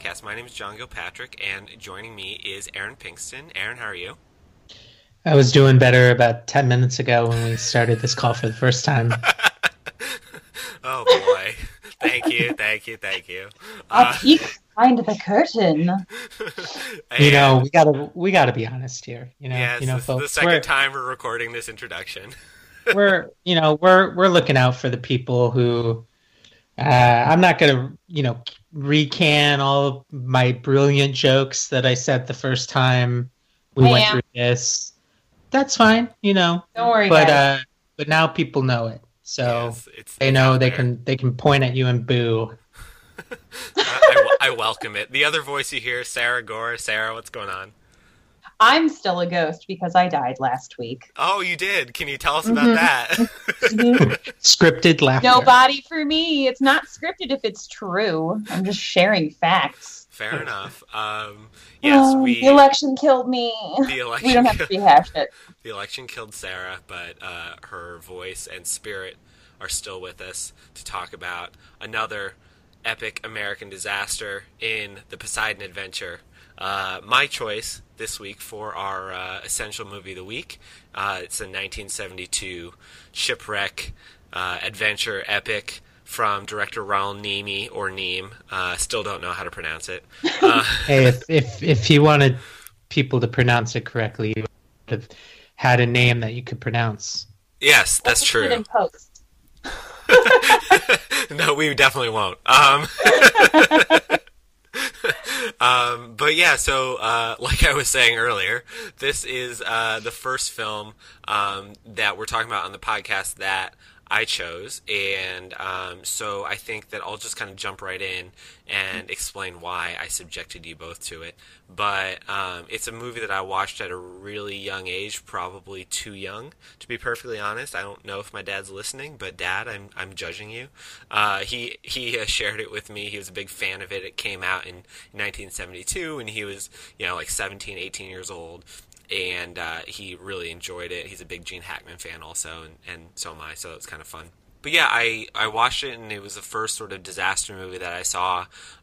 Essential Podcast. My name is John Gilpatrick, and joining me is Aaron Pinkston. Aaron, how are you? I was doing better about 10 minutes ago when we started this call for the first time. oh, boy. Thank you, thank you, thank you. Uh, a peek behind the curtain. you know, we gotta we gotta be honest here. You know, yes, you know, this folks, is the 2nd time we're recording this introduction. we're you know we're we're looking out for the people who uh, I'm not gonna you know recant all of my brilliant jokes that I said the first time we I went am. through this. That's fine, you know. Don't worry, but guys. uh, but now people know it. So yes, it's, they know they there. can they can point at you and boo. I, I, welcome it. The other voice you hear, Sarah Gorr. Sarah, what's going on? I'm still a ghost because I died last week. Oh, you did? Can you tell us about mm-hmm. that? Scripted laughter. No body for me. It's not scripted if it's true. I'm just sharing facts. Fair enough. Um, yes, oh, we. The election killed me. The election. We don't have to rehash it. The election killed Sarah, but uh, her voice and spirit are still with us to talk about another epic American disaster in the Poseidon Adventure. Uh, my choice this week for our uh, essential movie of the week. Uh, it's a 1972 shipwreck uh, adventure epic from director Raul Nemi or Neem. Uh, still don't know how to pronounce it. Uh, hey, if, if if you wanted people to pronounce it correctly, you would have had a name that you could pronounce. Yes, that's true. no, we definitely won't. Um, um, but yeah, so uh, like I was saying earlier, this is uh, the first film um, that we're talking about on the podcast that I chose, and um, so I think that I'll just kind of jump right in and explain why I subjected you both to it. But um, it's a movie that I watched at a really young age, probably too young to be perfectly honest. I don't know if my dad's listening, but Dad, I'm I'm judging you. Uh, he he uh, shared it with me. He was a big fan of it. It came out in 1972, and he was you know like 17, 18 years old and uh, he really enjoyed it. He's a big Gene Hackman fan also, and, and so am I. So it was kind of fun. But yeah, I, I watched it and it was the first sort of disaster movie that I saw.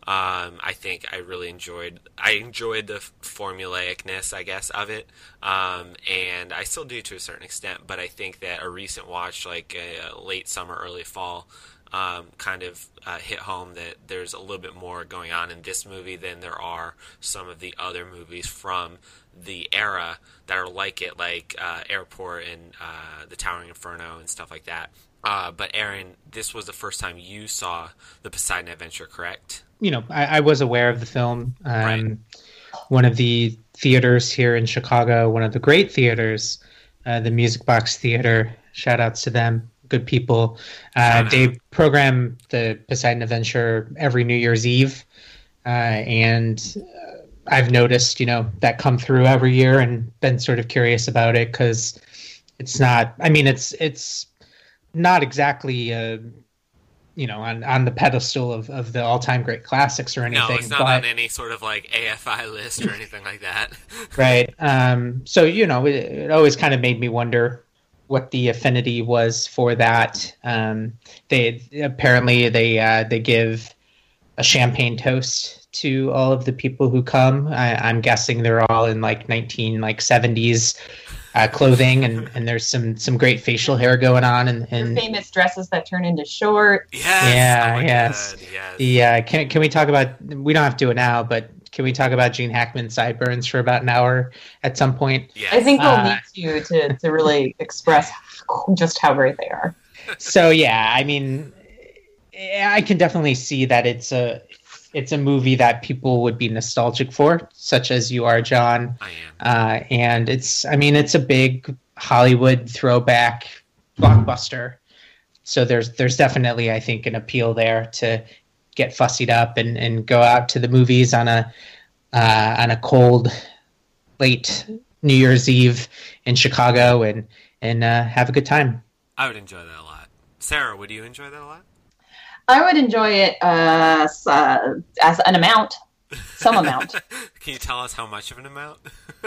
Um, I think I really enjoyed I enjoyed the formulaicness, I guess, of it, um, and I still do to a certain extent. But I think that a recent watch, like a late summer, early fall, um, kind of uh, hit home that there's a little bit more going on in this movie than there are some of the other movies from the era that are like it, like uh, Airport and uh, The Towering Inferno and stuff like that. Uh, but Aaron, this was the first time you saw the Poseidon Adventure, correct? You know, I, I was aware of the film. Um, right. One of the theaters here in Chicago, one of the great theaters, uh, the Music Box Theater. Shout outs to them, good people. Uh, they program the Poseidon Adventure every New Year's Eve, uh, and I've noticed, you know, that come through every year and been sort of curious about it because it's not. I mean, it's it's not exactly. Uh, you know, on, on the pedestal of, of the all time great classics or anything. No, it's not but, on any sort of like AFI list or anything like that. right. Um, so, you know, it, it, always kind of made me wonder what the affinity was for that. Um, they apparently they uh, they give a champagne toast to all of the people who come. I, am guessing they're all in like 19 like 70s uh, clothing, and, and there's some some great facial hair going on, and, and famous dresses that turn into shorts. Yes. Yeah. Oh yes. yes. Yeah. Can can we talk about? We don't have to do it now, but can we talk about Gene Hackman sideburns for about an hour at some point? Yes. I think we'll uh, need to to to really express just how great they are. So yeah, I mean, I can definitely see that it's a it's a movie that people would be nostalgic for, such as you are, John. I am. Uh, and it's, I mean, it's a big Hollywood throwback blockbuster. So there's there's definitely, I think, an appeal there to get fussied up and, and go out to the movies on a uh, on a cold, late New Year's Eve in Chicago and and uh, have a good time. I would enjoy that a lot. Sarah, would you enjoy that a lot? I would enjoy it uh, uh, as an amount, some amount. Can you tell us how much of an amount?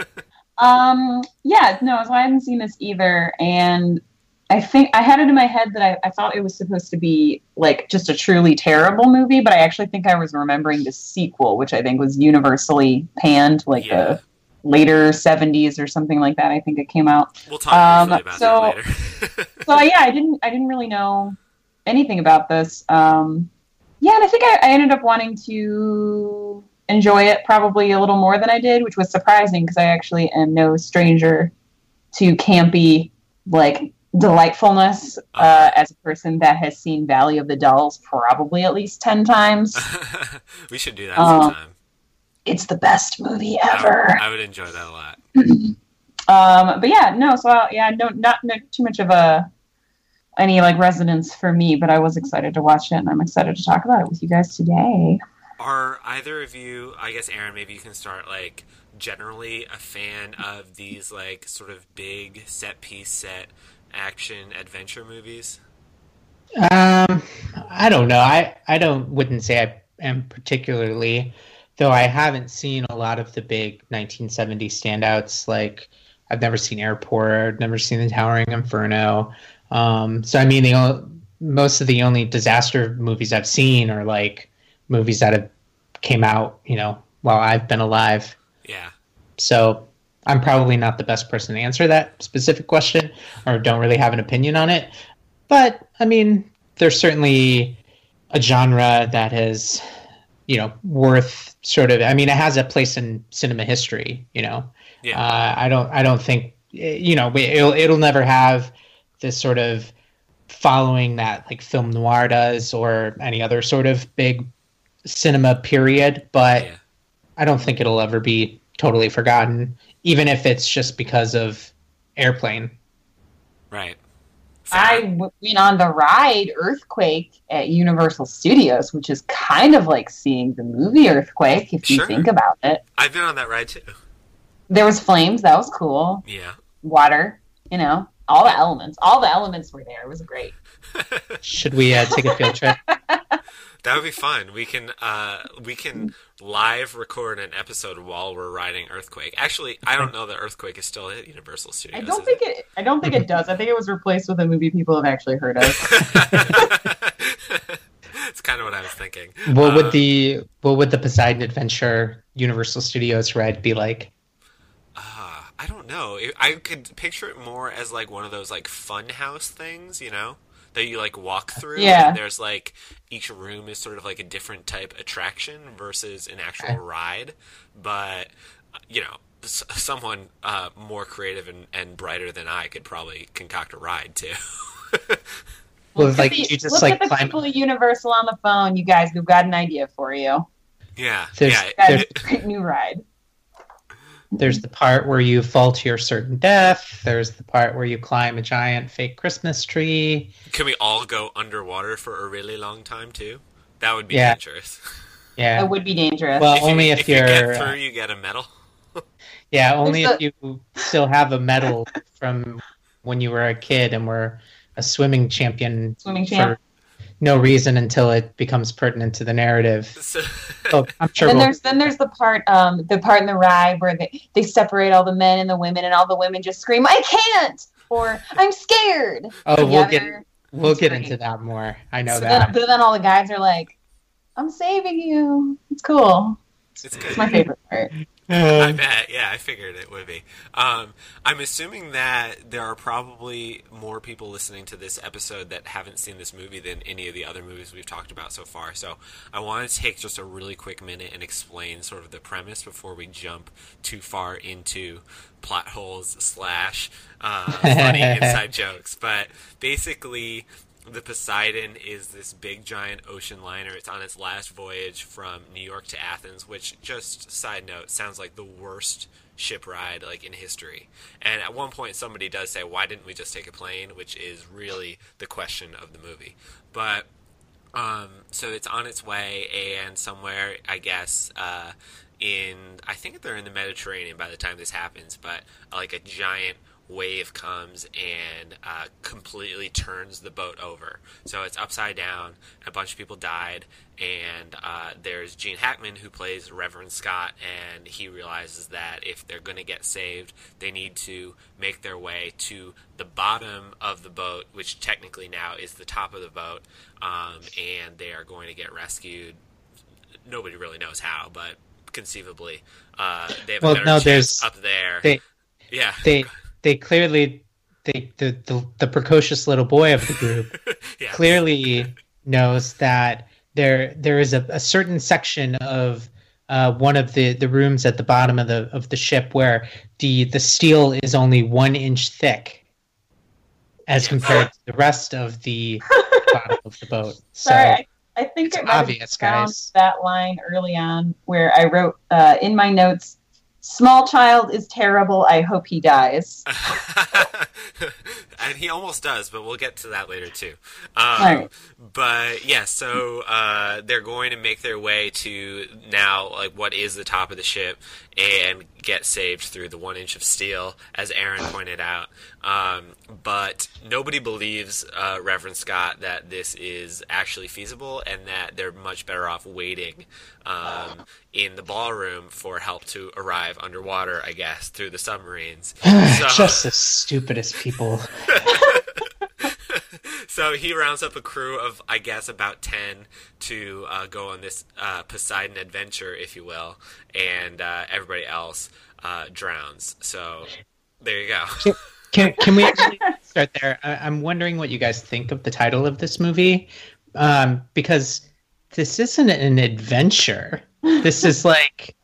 um, yeah, no, so I haven't seen this either, and I think I had it in my head that I, I thought it was supposed to be like just a truly terrible movie, but I actually think I was remembering the sequel, which I think was universally panned, like Yeah. the later 70s or something like that. I think it came out. We'll talk Um, about so- that later. So yeah, I didn't I didn't really know anything about this. Um, yeah, and I think I, I ended up wanting to enjoy it probably a little more than I did, which was surprising because I actually am no stranger to campy like delightfulness uh, as a person that has seen Valley of the Dolls probably at least 10 times. we should do that Um, sometime. it's the best movie I would- ever. I would enjoy that a lot. Um, but yeah, no, so uh, yeah, no, not, not too much of a any like resonance for me, but I was excited to watch it, and I'm excited to talk about it with you guys today. Are either of you, I guess, Aaron, maybe you can start, like, generally a fan of these, like, sort of big set piece, set action adventure movies? Um, I don't know. I I don't wouldn't say I am particularly, though. I haven't seen a lot of the big 1970 standouts. Like I've never seen Airport, I've never seen The Towering Inferno. Um, so I mean, the o- most of the only disaster movies I've seen are like movies that have came out, you know, while I've been alive. Yeah. So I'm probably not the best person to answer that specific question or don't really have an opinion on it. But I mean, there's certainly a genre that is, you know, worth sort of I mean, it has a place in cinema history, you know. Yeah. Uh, I don't I don't think you know, it'll it'll never have this sort of following that like film noir does or any other sort of big cinema period, but yeah. I don't think it'll ever be totally forgotten, even if it's just because of Airplane. Right. I went on the ride Earthquake at Universal Studios, which is kind of like seeing the movie Earthquake if you Sure. think about it. I've been on that ride too. There was flames, that was cool. Yeah. Water, you know, all the elements, all the elements were there. It was great. Should we uh, take a field trip? That would be fun. We can uh, we can live record an episode while we're riding Earthquake. Actually, I don't know that Earthquake is still at Universal Studios. I don't think it. I don't think it does. I think it was replaced with a movie people have actually heard of. it's kind of what I was thinking. What would the what would the Poseidon Adventure Universal Studios ride be like? Uh, I don't know. I could picture it more as like one of those like fun house things, you know, that you like walk through. Yeah. And there's like each room is sort of like a different type attraction versus an actual Okay. ride. But you know, s- someone uh, more creative and, and brighter than I could probably concoct a ride too. Well, Look like at the- you just look like at the climb. people at Universal on the phone. You guys, we've got an idea for you. yeah, There's- yeah. Got There's- great new ride. There's the part where you fall to your certain death. There's the part where you climb a giant fake Christmas tree. Can we all go underwater for a really long time too? That would be Yeah. dangerous. Yeah, It would be dangerous. Well, if only you, if you you're, get uh, through, you get a medal. yeah. Only There's if you still have a medal from when you were a kid and were a swimming champion Swimming champ. For no reason until it becomes pertinent to the narrative. So, Oh, I'm sure. then we'll- there's then there's the part um the part in the ride where they, they separate all the men and the women and all the women just scream I can't or I'm scared. oh, we'll get we'll It's get great. into that more. I know So that. then, but then all the guys are like, I'm saving you. It's cool. it's It's my favorite part. I bet. Yeah, I figured it would be. Um, I'm assuming that there are probably more people listening to this episode that haven't seen this movie than any of the other movies we've talked about so far. So I want to take just a really quick minute and explain sort of the premise before we jump too far into plot holes slash uh, funny inside jokes. But basically, the Poseidon is this big giant ocean liner. It's on its last voyage from New York to Athens, which just side note sounds like the worst ship ride like in history. And at one point somebody does say why didn't we just take a plane, which is really the question of the movie. But um, so it's on its way, and somewhere, I guess, uh, in I think they're in the Mediterranean by the time this happens, but like a giant wave comes and uh, completely turns the boat over. So it's upside down. A bunch of people died, and uh, there's Gene Hackman who plays Reverend Scott, and he realizes that if they're going to get saved, they need to make their way to the bottom of the boat, which technically now is the top of the boat, um, and they are going to get rescued. Nobody really knows how, but conceivably, uh, they have Well, a better no, chance up there. They yeah, they they clearly they the, the the precocious little boy of the group yeah. clearly knows that there there is a, a certain section of uh, one of the, the rooms at the bottom of the of the ship where the the steel is only one inch thick as compared to the rest of the bottom of the boat. So Sorry, I, I think it's it might obvious, found guys. that line early on where I wrote uh, in my notes, "Small child is terrible. I hope he dies." and he almost does, but we'll get to that later too. Um, Right. But yeah, so uh, they're going to make their way to now like what is the top of the ship and get saved through the one inch of steel, as Aaron pointed out. Um, but nobody believes uh, Reverend Scott that this is actually feasible, and that they're much better off waiting um, in the ballroom for help to arrive underwater. I guess through the submarines. So- just the stupidest people. so he rounds up a crew of, I guess, about 10 to uh, go on this uh, Poseidon adventure, if you will, and uh, everybody else uh, drowns. So there you go. Can can we actually start there? I, I'm wondering what you guys think of the title of this movie, um, because this isn't an adventure. This is like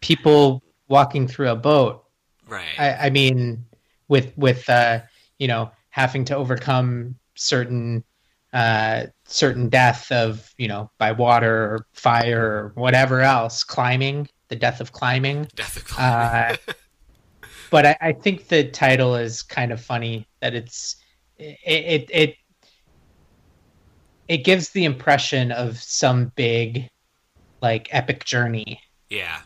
people walking through a boat. right. I, I mean, with with uh, you know having to overcome certain uh, certain death of you know by water or fire or whatever else, climbing the death of climbing. Death of Uh, but I, I think the title is kind of funny that it's it, it it it gives the impression of some big like epic journey yeah.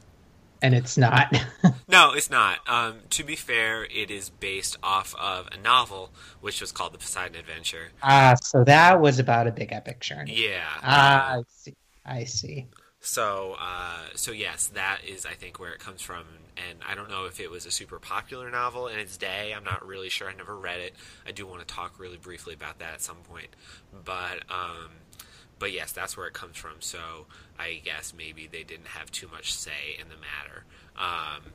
And it's not No, it's not. Um, to be fair, it is based off of a novel, which was called The Poseidon Adventure. ah so that was about a big epic journey Yeah. ah i see i see So, uh, so yes, that is, I think, where it comes from. And I don't know if it was a super popular novel in its day. I'm not really sure. I never read it. I do want to talk really briefly about that at some point. But, um, but yes, that's where it comes from. So I guess maybe they didn't have too much say in the matter. Um,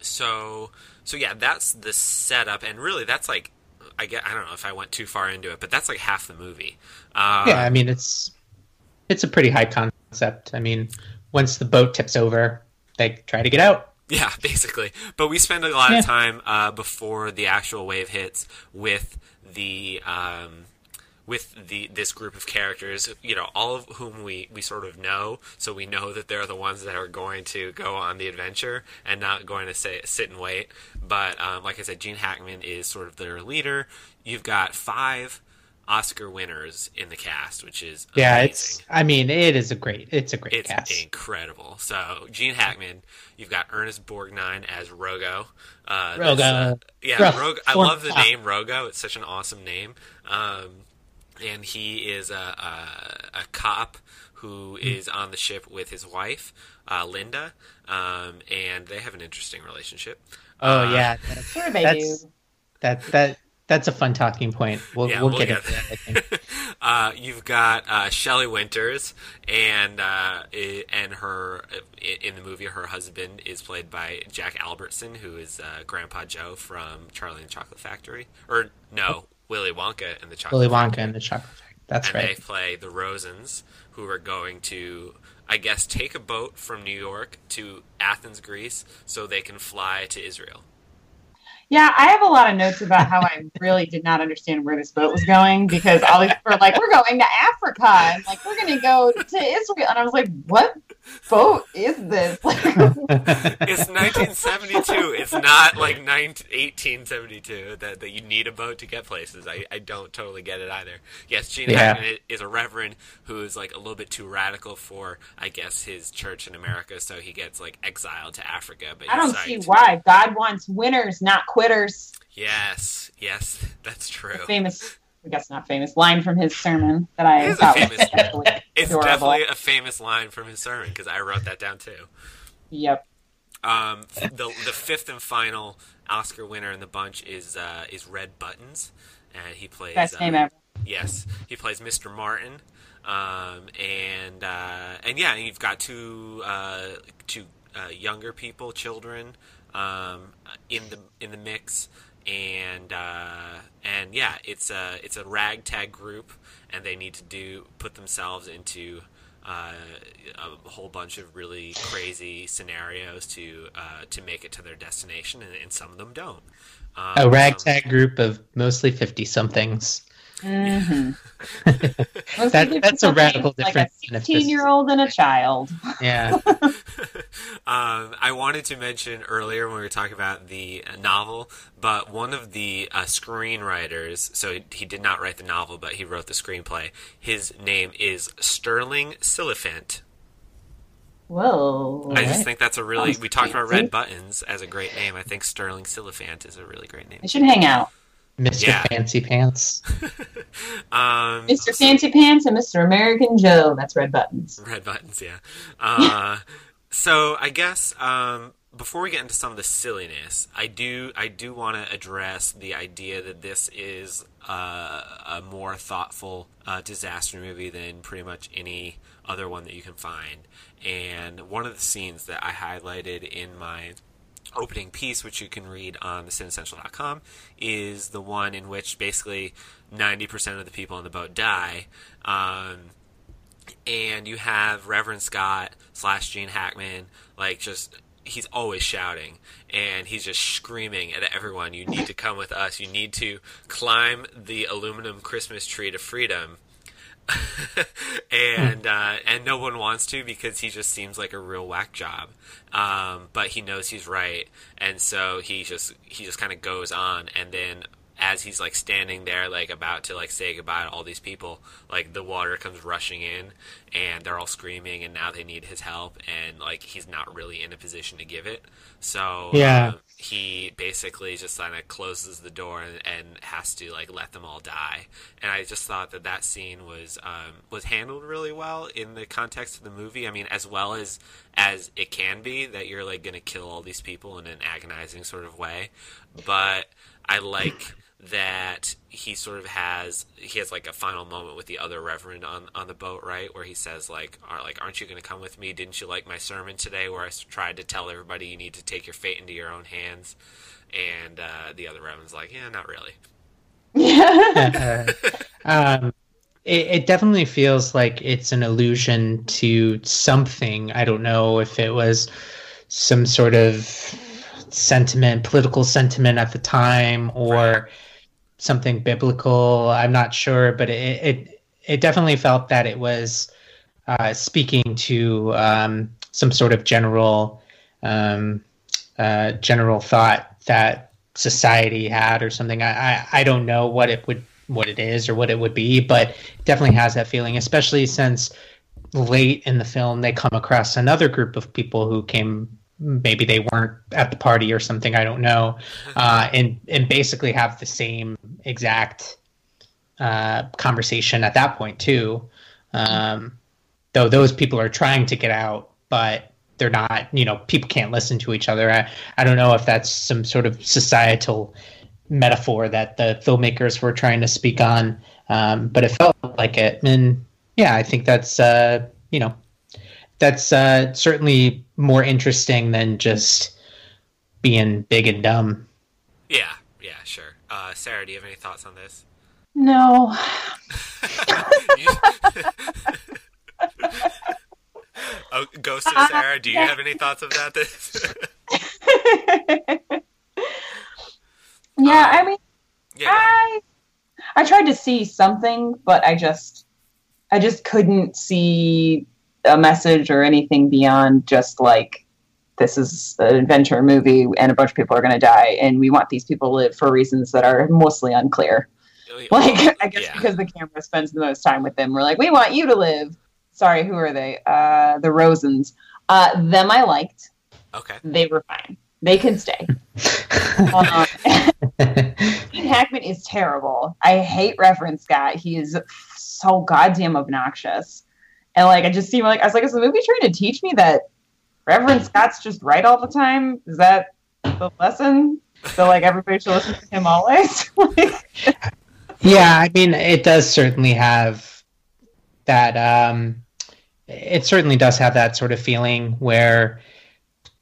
so, so yeah, that's the setup, and really, that's like, I get, I don't know if I went too far into it, but that's like half the movie. Um, yeah i mean it's it's a pretty high concept i mean once the boat tips over they try to get out Yeah, basically. But we spend a lot Yeah. of time uh, before the actual wave hits with the um, with the this group of characters. You know, all of whom we we sort of know, so we know that they're the ones that are going to go on the adventure and not going to say sit and wait. But um, like I said, Gene Hackman is sort of their leader. You've got five Oscar winners in the cast, which is yeah amazing. it's i mean it is a great it's a great It's cast incredible. So Gene Hackman, you've got Ernest Borgnine as Rogo. Uh, Rogo. uh, yeah, Rogo. I love the name Rogo. It's such an awesome name. Um, and he is a, a, a cop who Hmm. is on the ship with his wife, uh, Linda, um, and they have an interesting relationship. oh Uh, yeah Sure, they That's- do. That that that's a fun talking point. We'll Yeah, we'll, we'll get get into that. I think. uh, you've got uh, Shelley Winters, and uh, and her in the movie, her husband is played by Jack Albertson, who is uh, Grandpa Joe from Charlie and the Chocolate Factory, or no, Willy Wonka and the Chocolate Willy Wonka Factory. and the Chocolate Factory. That's and right. they play the Rosens, who are going to, I guess, take a boat from New York to Athens, Greece, so they can fly to Israel. Yeah, I have a lot of notes about how I really did not understand where this boat was going because all these people were like, "We're going to Africa," and like, "We're going to go to Israel," and I was like, "What boat is this?" It's 1972. It's not like 19, 1872 that, that you need a boat to get places. I, I don't totally get it either. Yes, Gene Yeah. Hackman is a reverend who is like a little bit too radical for, I guess, his church in America, so he gets like exiled to Africa. But I don't see psyched. why God wants winners, not quitters. quitters. Yes, yes, that's true. Famous, I guess not famous line from his sermon that I It thought was famous- It's adorable. definitely a famous line from his sermon because I wrote that down too. Yep. Um, the the fifth and final Oscar winner in the bunch is uh, is Red Buttons, and he plays Best uh, name ever. Yes, he plays Mr. Martin, um, and uh, and yeah, you've got two uh, two uh, younger people, children, um, in the in the mix, and uh, and yeah, it's a it's a ragtag group, and they need to do put themselves into. Uh, a whole bunch of really crazy scenarios to uh, to make it to their destination, and, and some of them don't. Um, A ragtag group of mostly 50 somethings. Mm-hmm. That- that's a radical like difference a than if this- 16 year old and a child. Yeah. um, I wanted to mention earlier when we were talking about the uh, novel, but one of the uh, screenwriters, so he, he did not write the novel, but he wrote the screenplay. His name is Stirling Silliphant. Whoa. I just think that's a really. Sounds We talked about. Red Buttons as a great name. I think Stirling Silliphant is a really great name. They should hang out. Mr. Yeah. Fancy Pants. Um, Mr. Fancy Pants and Mr. American Joe. That's red buttons. Red buttons, yeah. Uh, so I guess um, before we get into some of the silliness, I do I do want to address the idea that this is uh, a more thoughtful uh, disaster movie than pretty much any other one that you can find. And one of the scenes that I highlighted in my opening piece, which you can read on thecinessential.com, is the one in which basically 90% of the people on the boat die. Um, and you have Reverend Scott slash Gene Hackman, like just he's always shouting and he's just screaming at everyone, "You need to come with us. You need to climb the aluminum Christmas tree to freedom." and uh, and no one wants to because he just seems like a real whack job. Um, but he knows he's right, and so he just he just kind of goes on, and then as he's like standing there, like about to like say goodbye to all these people, like the water comes rushing in, and they're all screaming, and now they need his help, and like he's not really in a position to give it. So Yeah. um, he basically just kind of closes the door and, and has to like let them all die. And I just thought that that scene was um, was handled really well in the context of the movie. I mean, as well as as it can be that you're like going to kill all these people in an agonizing sort of way, but I like that he sort of has he has like a final moment with the other reverend on on the boat right where he says like are like aren't you going to come with me didn't you like my sermon today where i tried to tell everybody you need to take your fate into your own hands and uh, the other reverend's like yeah not really Yeah. um, it, it definitely feels like it's an allusion to something. I don't know if it was some sort of sentiment, political sentiment at the time, or something biblical. I'm not sure, but it it, it definitely felt that it was uh, speaking to um, some sort of general um, uh, general thought that society had or something. I, I, I don't know what it would what it is or what it would be, but it definitely has that feeling, especially since late in the film they come across another group of people who came maybe they weren't at the party or something i don't know. Uh, and and basically have the same exact uh, conversation at that point too. Um, though those people are trying to get out but they're not you know people can't listen to each other. I, I don't know if that's some sort of societal metaphor that the filmmakers were trying to speak on um, but it felt like it. And yeah i think that's uh, you know that's uh, certainly more interesting than just being big and dumb. Yeah yeah sure. Uh, sarah do you have any thoughts on this? No. oh ghost of sarah do you have any thoughts of that? This yeah, I mean, yeah. I I tried to see something, but I just I just couldn't see a message or anything beyond just like this is an adventure movie and a bunch of people are going to die and we want these people to live for reasons that are mostly unclear. Like I guess Yeah. because the camera spends the most time with them, we're like, we want you to live. Sorry, who are they? Uh, the Rosens. Uh, them I liked. okay They were fine. They can stay. um, Hackman is terrible. I hate reference guy He is so goddamn obnoxious. And like I just seem like I was like, is the movie trying to teach me that Reverend Scott's just right all the time? Is that the lesson? So like everybody should listen to him always? yeah, I mean it does certainly have that um it certainly does have that sort of feeling where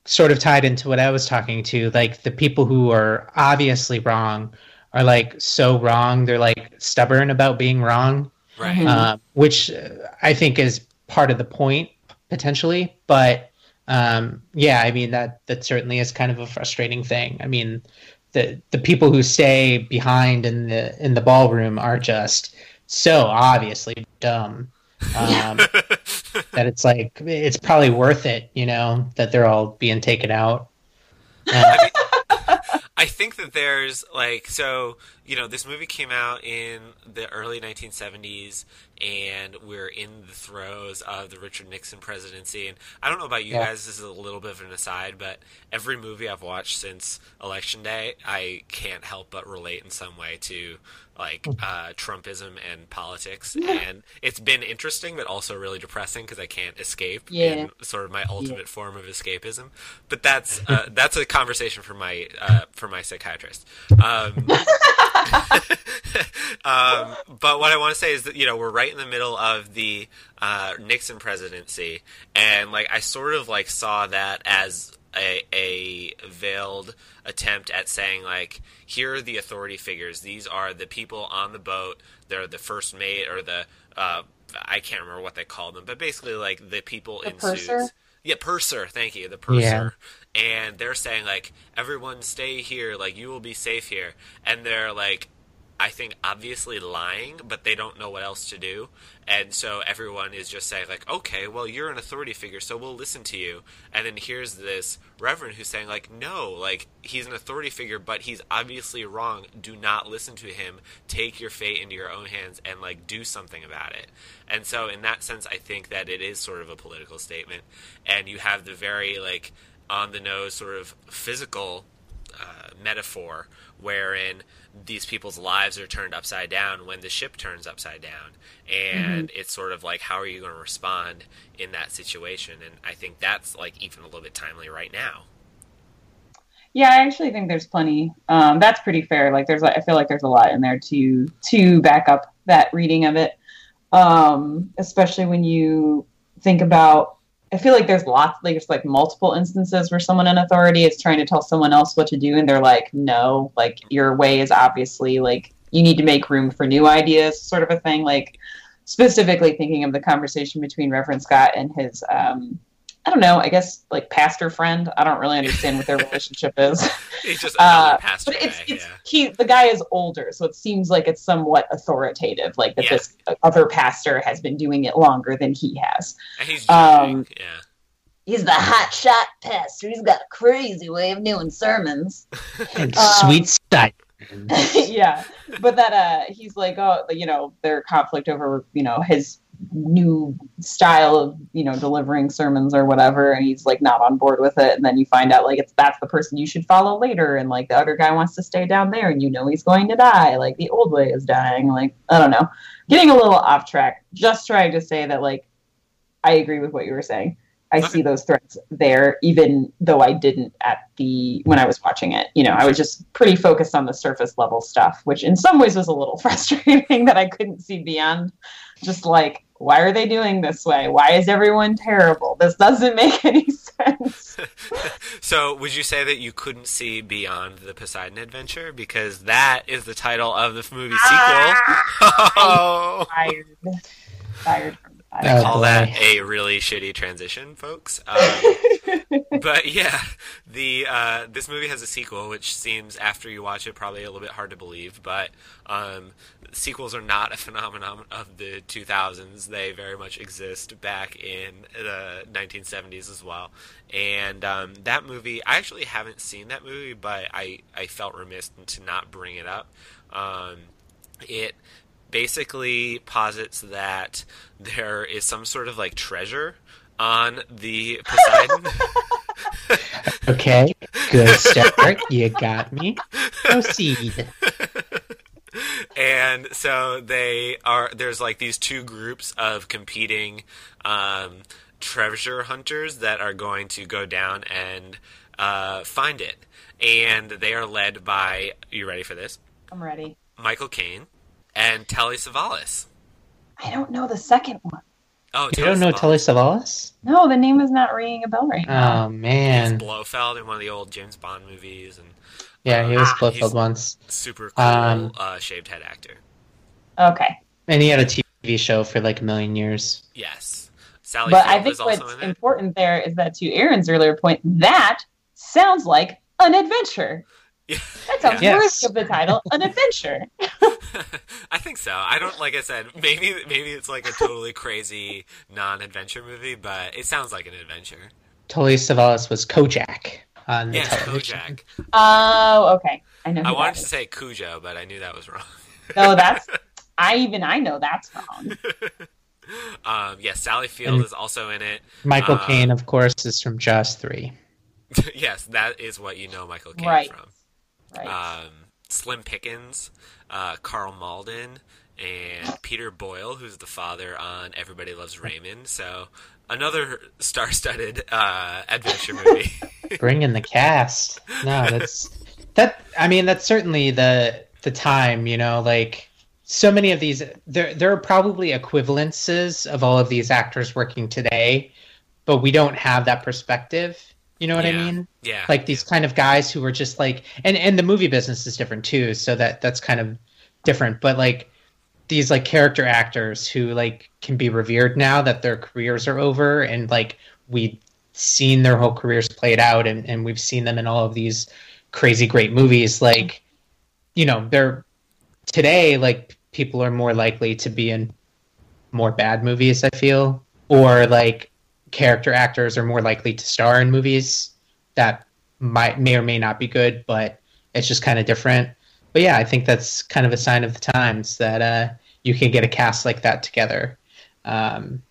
sort of tied into what I was talking to, like the people who are obviously wrong are like so wrong. They're like stubborn about being wrong, right? Uh, which I think is part of the point potentially. But um, yeah, I mean that that certainly is kind of a frustrating thing. I mean, the the people who stay behind in the in the ballroom are just so obviously dumb um, that it's like it's probably worth it, you know, that they're all being taken out. Uh, I, mean, I think that there's like so you know this movie came out in the early 1970s and we're in the throes of the Richard Nixon presidency. And I don't know about you yeah. guys, this is a little bit of an aside, but every movie I've watched since Election Day, I can't help but relate in some way to like hmm. uh, Trumpism and politics. And it's been interesting, but also really depressing because I can't escape yeah. in sort of my ultimate yeah. form of escapism. But that's uh, that's a conversation for my uh, for my psychiatrist. Um, um, but what I want to say is that you know we're right in the middle of the uh, Nixon presidency, and like I sort of like saw that as a, a veiled attempt at saying like here are the authority figures. These are the people on the boat. They're the first mate or the uh, i can't remember what they call them but basically like the people the in purser? suits. Yeah purser. Thank you. The purser. Yeah. and they're saying like everyone stay here. Like you will be safe here. And they're like I think obviously lying, but they don't know what else to do. And so everyone is just saying like, "Okay, well, you're an authority figure, so we'll listen to you." And then here's this reverend who's saying like, "No, like he's an authority figure, but he's obviously wrong. Do not listen to him. Take your fate into your own hands and like do something about it." And so in that sense, I think that it is sort of a political statement. And you have the very like on the nose sort of physical uh, metaphor wherein these people's lives are turned upside down when the ship turns upside down. And mm-hmm. it's sort of like how are you going to respond in that situation? And i think that's like even a little bit timely right now. Yeah i actually think there's plenty. Um, that's pretty fair. Like there's i feel like there's a lot in there to to back up that reading of it. Um, especially when you think about I feel like there's lots, like there's like multiple instances where someone in authority is trying to tell someone else what to do, and they're like, "No, like your way is obviously like you need to make room for new ideas," sort of a thing. Like specifically thinking of the conversation between Reverend Scott and his um, I don't know. I guess like pastor friend. I don't really understand what their relationship is. He's just another uh, pastor. But it's, guy, it's yeah. he. The guy is older, so it seems like it's somewhat authoritative. Like that yeah. this other pastor has been doing it longer than he has. And he's um, yeah. He's the hot shot pastor. He's got a crazy way of doing sermons. and um, sweet style. yeah, but that uh, he's like, oh, you know, their conflict over, you know, his new style of you know delivering sermons or whatever and he's like not on board with it and then you find out like it's that's the person you should follow later and like the other guy wants to stay down there and you know he's going to die like the old way is dying like i don't know. Getting a little off track. Just trying to say that like i agree with what you were saying i see those threats there even though i didn't at the when i was watching it you know i was just pretty focused on the surface level stuff which in some ways was a little frustrating that i couldn't see beyond just like why are they doing this way? Why is everyone terrible? This doesn't make any sense. so, would you say that you couldn't see beyond the Poseidon Adventure because that is the title of the movie sequel? ah, oh. Tired. Tired I call that a really shitty transition, folks. Um, but yeah, the uh, this movie has a sequel, which seems after you watch it probably a little bit hard to believe. But um, sequels are not a phenomenon of the 2000s; they very much exist back in the 1970s as well. And um, that movie, I actually haven't seen that movie, but I I felt remiss to not bring it up. Um, it basically posits that there is some sort of like treasure on the Poseidon. okay. Good start. you got me. Proceed. and so they are there's like these two groups of competing um, treasure hunters that are going to go down and uh, find it and they are led by you ready for this I'm ready. michael caine and telly savalas I don't know the second one. oh You don't know Telly Savalas? No, the name is not ringing a bell right now. Oh man. blofeld in one of the old james bond movies and Yeah, he was Ah, Blofeld he's- once. super cool Um, uh, shaved head actor okay. And he had a TV show for like a million years. yes sally But Field I think is also what's important there is that to Aaron's earlier point, that sounds like an adventure. yeah. That sounds Yes. worthy of the title, an adventure. I think so. I don't like I said maybe maybe it's like a totally crazy non-adventure movie, but it sounds like an adventure. Telly Savalas was Kojak on the Yes, television. Kojak. Oh, okay. I know. I wanted that to say Cujo, but I knew that was wrong. No, that's. I even I know that's wrong. Um, yes, Sally Field And- is also in it. Michael Uh, Caine, of course, is from Jaws 3. yes, that is what you know Michael Caine Right. from. Right. Um, Slim Pickens, uh, Karl Malden, and Peter Boyle, who's the father on Everybody Loves Raymond. So another star-studded uh, adventure movie. Bring in the cast. No, that's that. I mean, that's certainly the the time. You know, like so many of these. There there are probably equivalences of all of these actors working today, but we don't have that perspective. You know what I mean? yeah, Like these kind of guys who were just like, and and the movie business is different too. So that that's kind of different. But like these like character actors who like can be revered now that their careers are over and like we've seen their whole careers played out and, and we've seen them in all of these crazy great movies like you know they're today like people are more likely to be in more bad movies i feel or like character actors are more likely to star in movies that might may or may not be good but it's just kind of different. But yeah i think that's kind of a sign of the times that uh, you can get a cast like that together. Um,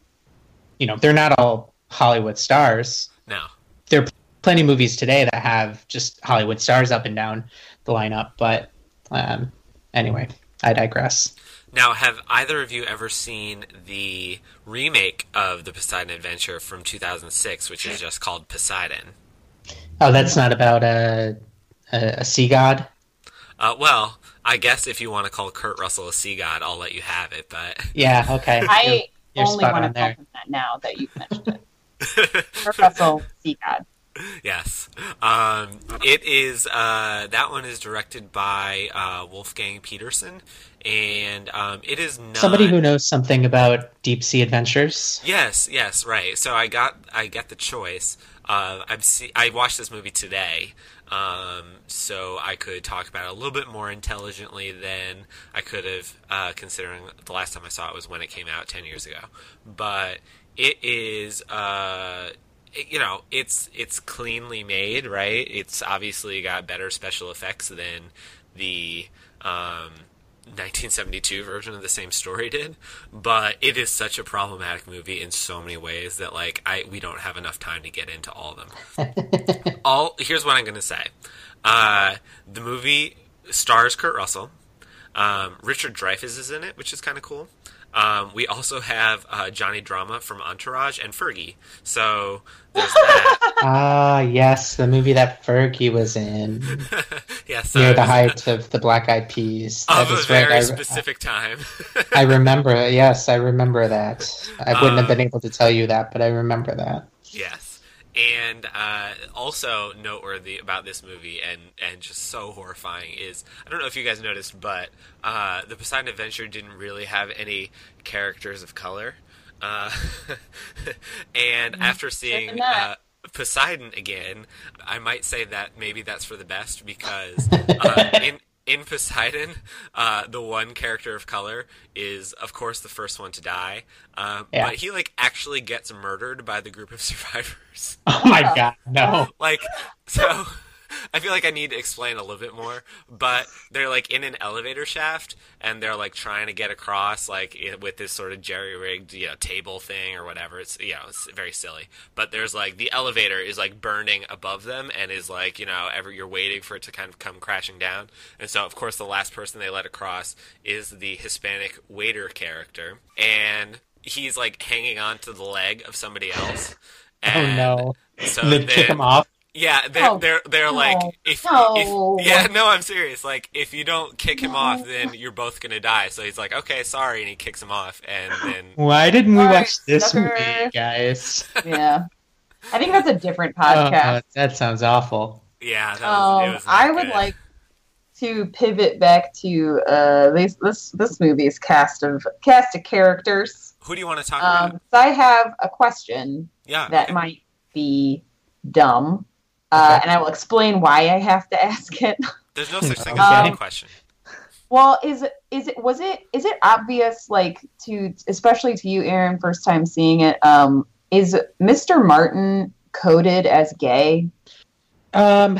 you know they're not all hollywood stars. No. there are plenty of movies today that have just hollywood stars up and down the lineup but um, anyway i digress Now, have either of you ever seen the remake of the Poseidon Adventure from 2006, which is just called Poseidon? oh that's not about a, a, a sea god Uh, well, I guess if you want to call Kurt Russell a sea god, I'll let you have it. But yeah okay I you're only want on to call there. him that now that you've mentioned it. Kurt Russell, Sea God. Yes, um, it is. Uh, that one is directed by uh, Wolfgang Petersen, and um, it is not somebody who knows something about deep sea adventures Yes, yes, right. So I got I get the choice. Uh, I've see, I watched this movie today, um, so I could talk about it a little bit more intelligently than I could have, uh, considering the last time I saw it was when it came out ten years ago. But it is, uh, you know, it's it's cleanly made, right? It's obviously got better special effects than the. Um, 1972 version of the same story did, but it is such a problematic movie in so many ways that like I we don't have enough time to get into all of them. all here's what I'm going to say. Uh, the movie stars Kurt Russell. Um, Richard Dreyfuss is in it, which is kind of cool. Um, we also have uh, Johnny Drama from Entourage and Fergie. So there's that. ah yes the movie that fergie was in yeah, so near the height of the black eyed peas of a very I, specific time. I remember. Yes, I remember that. I wouldn't have Uh, been able to tell you that, but I remember that. Yes. And uh, also noteworthy about this movie and, and just so horrifying is I don't know if you guys noticed, but uh, the Poseidon Adventure didn't really have any characters of color. Uh, and after seeing uh, Poseidon again, I might say that maybe that's for the best because uh, in in Poseidon, uh, the one character of color is, of course, the first one to die. Uh, Yeah. But he like actually gets murdered by the group of survivors. Oh my god, no. like, so I feel like I need to explain a little bit more, but they're like in an elevator shaft and they're like trying to get across like with this sort of jerry rigged you know table thing or whatever. It's you know it's very silly, but there's like the elevator is like burning above them and is like you know ever you're waiting for it to kind of come crashing down, and so of course the last person they let across is the Hispanic waiter character, and he's like hanging on to the leg of somebody else. And oh no! So they kick him off. Yeah, they're oh, they're they're no, like if, no. if yeah no I'm serious. Like if you don't kick him no. off then you're both gonna die. So he's like okay sorry and he kicks him off and then why didn't we watch this movie guys? Yeah. I think that's a different podcast. oh, that sounds awful. Yeah that was, um, was I would good. like to pivot back to uh this this this movie's cast of cast of characters. Who do you want to talk um, about? so I have a question yeah that okay. might be dumb uh, and I will explain why I have to ask it. There's no such thing as um, a question. Well, is it is it was it is it obvious like to especially to you, Aaron, first time seeing it? Um, is Mr. Martin coded as gay? Um,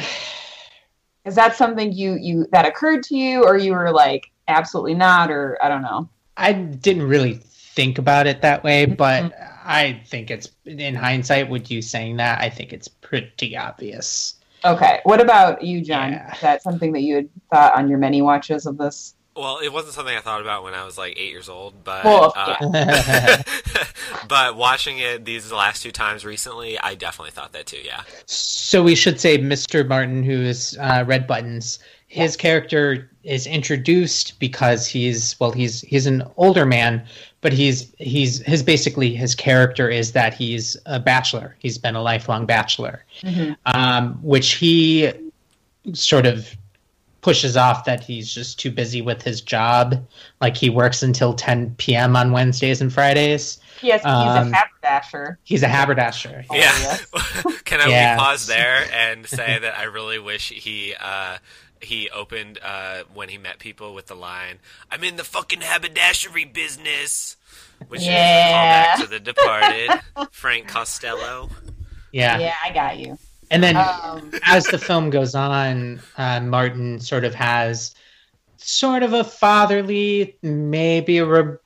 is that something you you that occurred to you, or you were like absolutely not, or I don't know? I didn't really think about it that way, but mm-hmm. I think it's in hindsight. With you saying that, I think it's pretty obvious. Okay. What about you, John? Yeah. Is that something that you had thought on your many watches of this? Well, it wasn't something I thought about when I was like eight years old, but well, uh, but watching it these last two times recently, I definitely thought that too. Yeah. So we should say Mr. Martin, who is uh, Red Buttons. His yeah. character is introduced because he's well, he's he's an older man, but he's he's his basically his character is that he's a bachelor. He's been a lifelong bachelor, mm-hmm. um, which he sort of pushes off that he's just too busy with his job. Like he works until 10 p.m. on Wednesdays and Fridays. Yes, he's um, a haberdasher. He's a haberdasher. Oh, yeah. Yes. Can I yeah. pause there and say that I really wish he uh, he opened uh, when he met people with the line, "I'm in the fucking haberdashery business," which yeah. is a callback to The Departed, Frank Costello. Yeah, yeah, I got you. And then um, as the film goes on, uh, Martin sort of has sort of a fatherly, maybe a re-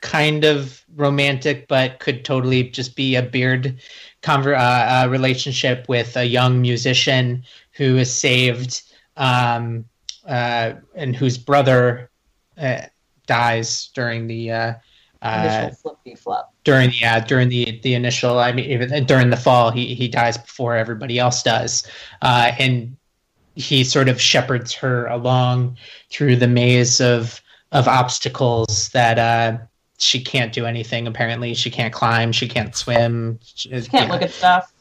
kind of romantic, but could totally just be a beard conver- uh, uh, relationship with a young musician who is saved um, uh, and whose brother uh, dies during the uh, flippy flop. During yeah, during the the initial, I mean, even during the fall, he he dies before everybody else does, uh, and he sort of shepherds her along through the maze of of obstacles that uh, she can't do anything. Apparently, she can't climb, she can't swim, she, she can't yeah. look at stuff.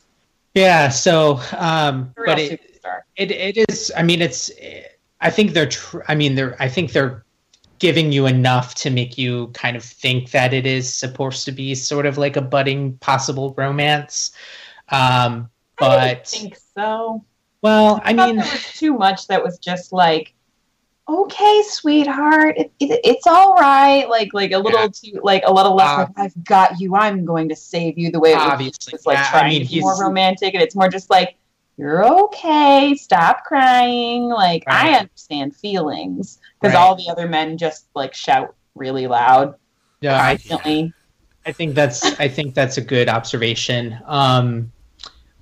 Yeah, so um, but it, it it is. I mean, it's. I think they're. Tr- I mean, they're. I think they're giving you enough to make you kind of think that it is supposed to be sort of like a budding possible romance. Um, but I think so. Well, I, I mean, there was too much that was just like, okay, sweetheart, it, it, it's all right. Like, like a little yeah. too, like a little less. Uh, like, I've got you. I'm going to save you. The way it obviously, was, like yeah, trying I mean, to be more romantic, and it's more just like you're okay. Stop crying. Like right. I understand feelings because right. all the other men just like shout really loud. Yeah, constantly. I, I think that's I think that's a good observation. Um,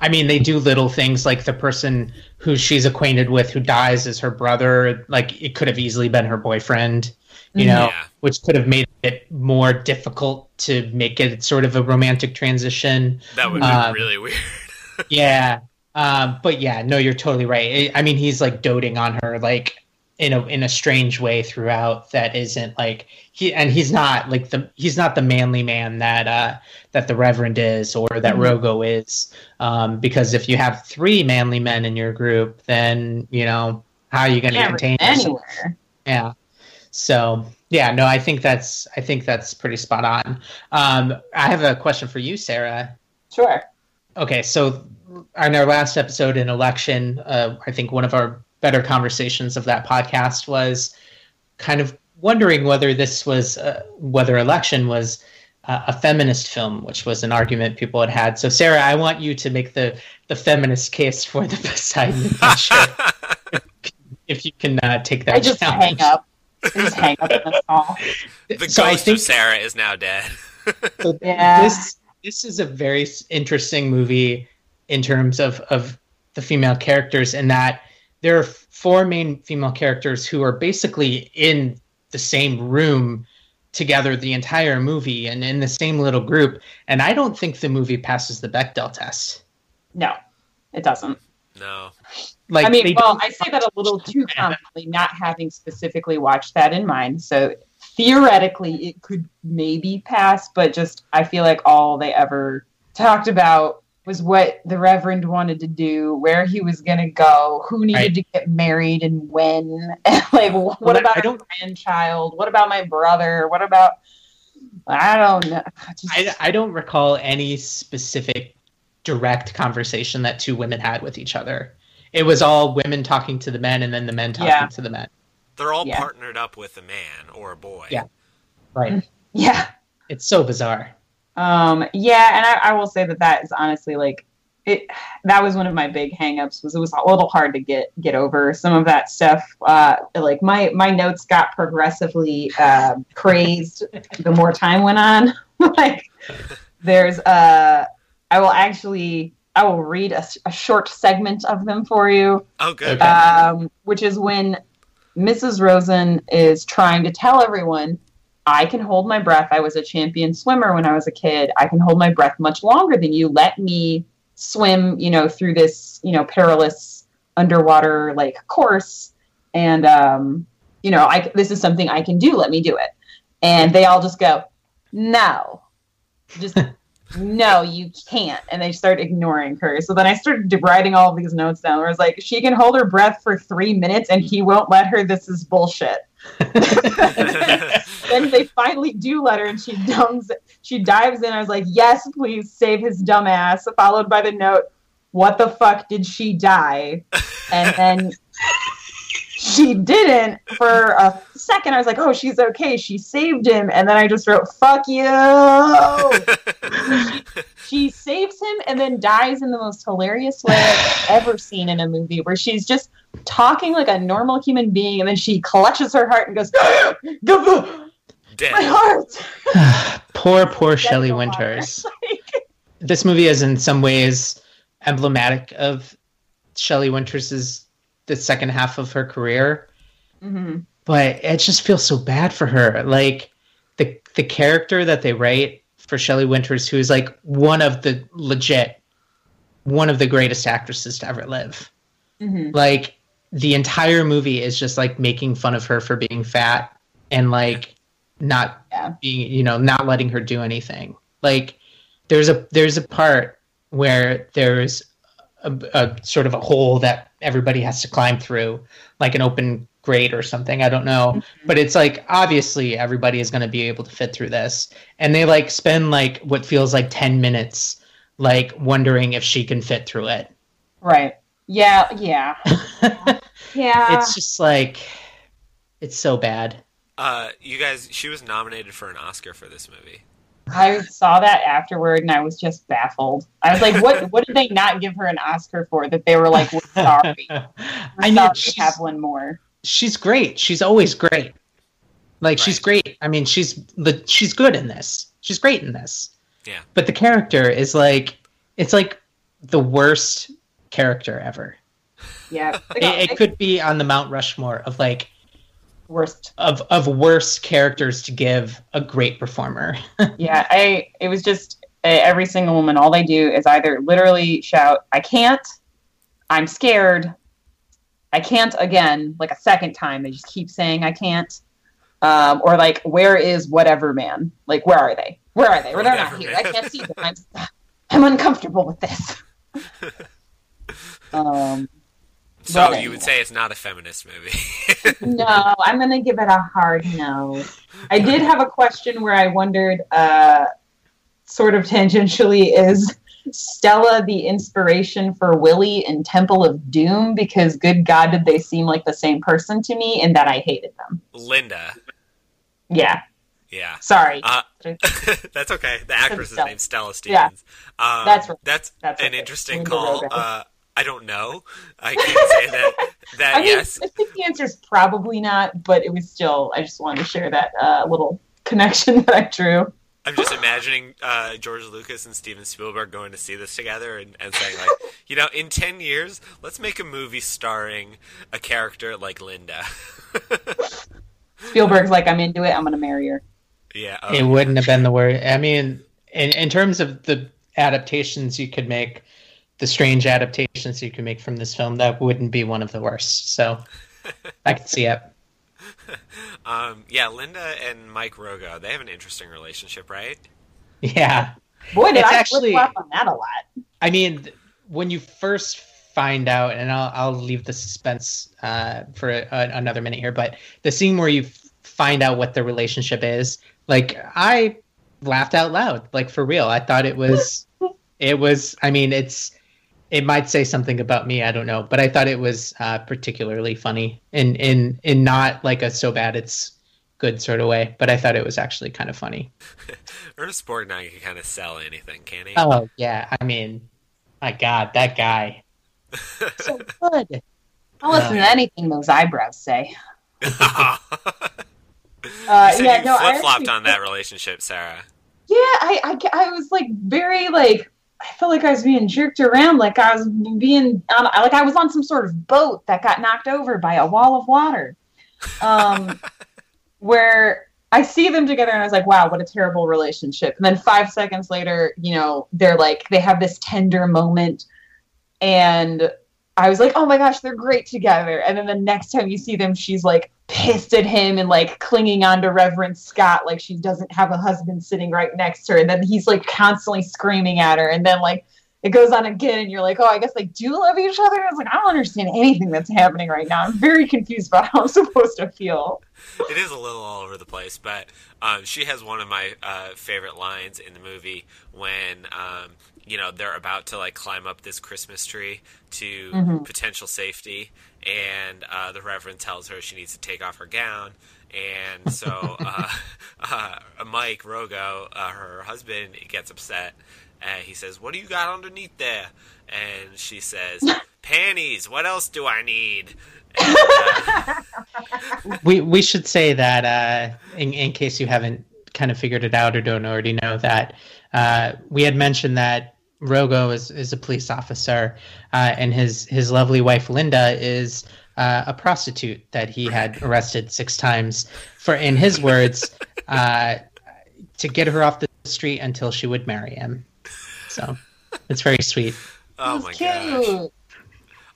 I mean, they do little things like the person who she's acquainted with who dies is her brother. Like it could have easily been her boyfriend, you know, yeah. which could have made it more difficult to make it sort of a romantic transition. That would be um, really weird. yeah, um, but yeah, no, you're totally right. I mean, he's like doting on her, like in a in a strange way throughout. That isn't like he and he's not like the he's not the manly man that uh, that the Reverend is or that mm-hmm. Rogo is. Um, because if you have three manly men in your group, then you know how are you going to contain anywhere? Yeah. So yeah, no, I think that's I think that's pretty spot on. Um, I have a question for you, Sarah. Sure. Okay, so on our last episode in election, uh, I think one of our better conversations of that podcast was kind of wondering whether this was uh, whether election was uh, a feminist film, which was an argument people had had. So, Sarah, I want you to make the the feminist case for the Poseidon Adventure. if you can uh, take that, I just challenge. hang up. I just hang up in this call. The So I ghost think- of Sarah is now dead. So Yeah. this this is a very interesting movie in terms of of the female characters in that there are four main female characters who are basically in the same room together the entire movie and in the same little group and I don't think the movie passes the Bechdel test. No, it doesn't. no. Like I mean, well, I say that a little too confidently, not having specifically watched that in mind. So theoretically, it could maybe pass, but just I feel like all they ever talked about was what the Reverend wanted to do, where he was going to go, who needed Right. to get married, and when. Like, what Well, about I a don't- grandchild? What about my brother? What about? I don't know. Just- I, I don't recall any specific direct conversation that two women had with each other. It was all women talking to the men and then the men talking Yeah. to the men. They're all Yeah. partnered up with a man or a boy. Yeah. Right. yeah. It's so bizarre. Um, yeah, and I, I will say that that is honestly like it. That was one of my big hangups. Was it was a little hard to get get over some of that stuff. Uh, like my my notes got progressively uh, crazed the more time went on. like there's uh, I will actually I will read a short segment of them for you Oh, good. Okay. um, which is when Mrs. Rosen is trying to tell everyone, I can hold my breath. I was a champion swimmer when I was a kid. I can hold my breath much longer than you. Let me swim, you know, through this, you know, perilous underwater like course. And, um, you know, I, this is something I can do. Let me do it. And they all just go, no, just no, you can't. And they start ignoring her. So then I started writing all of these notes down where I was like, she can hold her breath for three minutes and he won't let her. This is bullshit. then they finally do let her and she dives, she dives in. I was like, yes, please save his dumb ass. Followed by the note, what the fuck did she die? And then she didn't for a second. I was like, oh, she's okay. She saved him. And then I just wrote, fuck you. she saves him and then dies in the most hilarious way I've ever seen in a movie where she's just talking like a normal human being and then she clutches her heart and goes, my heart. poor, poor Shelley in the. Winters. this movie is in some ways emblematic of Shelley Winters's the second half of her career. hmm but it just feels so bad for her. Like the the character that they write for Shelley Winters, who is like one of the legit, one of the greatest actresses to ever live. hmm Like the entire movie is just like making fun of her for being fat and like not Yeah. being, you know, not letting her do anything. Like there's a there's a part where there's a, a sort of a hole that everybody has to climb through, like an open grate or something. I don't know, mm-hmm. but it's like obviously everybody is going to be able to fit through this, and they like spend like what feels like ten minutes, like wondering if she can fit through it. Right. Yeah. Yeah. Yeah. it's just like it's so bad. Uh, you guys, she was nominated for an Oscar for this movie. I saw that afterward and I was just baffled. I was like, what what did they not give her an Oscar for that they were like, we're sorry. We're I know sorry to she's, have one more. she's great. She's always great. Like she's great. I mean, she's the she's good in this. She's great in this. Yeah. But the character is like it's like the worst character ever. Yeah. It, it could be on the Mount Rushmore of like worst. of of worst characters to give a great performer. Yeah, I it was just uh, every single woman. All they do is either literally shout, "I can't," "I'm scared," "I can't" again, like a second time. They just keep saying, "I can't," um, or like, "Where is whatever man? Like, where are they? Where are they? Well, they're not Whatever here. I can't see them. I'm, I'm uncomfortable with this." um, So you would say it's not a feminist movie. no, I'm going to give it a hard no. I did have a question where I wondered, uh, sort of tangentially, is Stella the inspiration for Willie in Temple of Doom? Because good God, did they seem like the same person to me, and that I hated them. Linda. Yeah, Yeah. Sorry. Uh, that's okay. The actress is named Stella Yeah. Stevens. Um, That's right. That's, That's an okay. interesting Linda call. Uh, I don't know. I can't say that. That I mean, yes. I think the answer is probably not, but it was still. I just wanted to share that uh, little connection that I drew. I'm just imagining uh, George Lucas and Steven Spielberg going to see this together and, and saying like, you know, in ten years, let's make a movie starring a character like Linda. Spielberg's like, I'm into it. I'm gonna marry her. yeah. It wouldn't have been the word. I mean, in, in terms of the adaptations you could make, the strange adaptations you can make from this film, that wouldn't be one of the worst. So I can see it. um, yeah. Linda and Mike Rogo, they have an interesting relationship, right? Yeah. Boy, did It's I actually- flip flop on that a lot. I mean, when you first find out, and I'll, I'll leave the suspense uh, for a, another minute here, but the scene where you f- find out what the relationship is, like I laughed out loud, like for real. I thought it was, it was. I mean, it's, it might say something about me. I don't know, but I thought it was uh, particularly funny, in in in not like a so bad it's good sort of way, but I thought it was actually kind of funny. Ernest Borgnine can kind of sell anything, can he? Oh yeah, I mean, my God, that guy, so good. I'll listen to anything those eyebrows say. Uh, said yeah, you no, I flip flopped on that relationship, Sarah. Yeah, I, I, I was like very like I felt like I was being jerked around, like I was being on, like I was on some sort of boat that got knocked over by a wall of water. Um, where I see them together and I was like, wow, what a terrible relationship. And then five seconds later, you know, they're like they have this tender moment, and I was like, oh my gosh, they're great together. And then the next time you see them, she's like pissed at him and like clinging on to Reverend Scott like she doesn't have a husband sitting right next to her. And then he's like constantly screaming at her. And then like it goes on again and you're like, oh, I guess they do love each other. I was like, I don't understand anything that's happening right now. I'm very confused about how I'm supposed to feel. It is a little all over the place, but um, she has one of my uh, favorite lines in the movie when um, you know they're about to like climb up this Christmas tree to Mhm. potential safety, and uh, the Reverend tells her she needs to take off her gown, and so uh, uh, Mike Rogo, uh, her husband, gets upset. Uh, he says, "What do you got underneath there?" And she says, "Panties. What else do I need?" And, uh, we we should say that uh, in in case you haven't kind of figured it out or don't already know that uh, we had mentioned that Rogo is, is a police officer uh, and his his lovely wife Linda is uh, a prostitute that he had arrested six times for in his words uh, to get her off the street until she would marry him. So it's very sweet. oh my is gosh.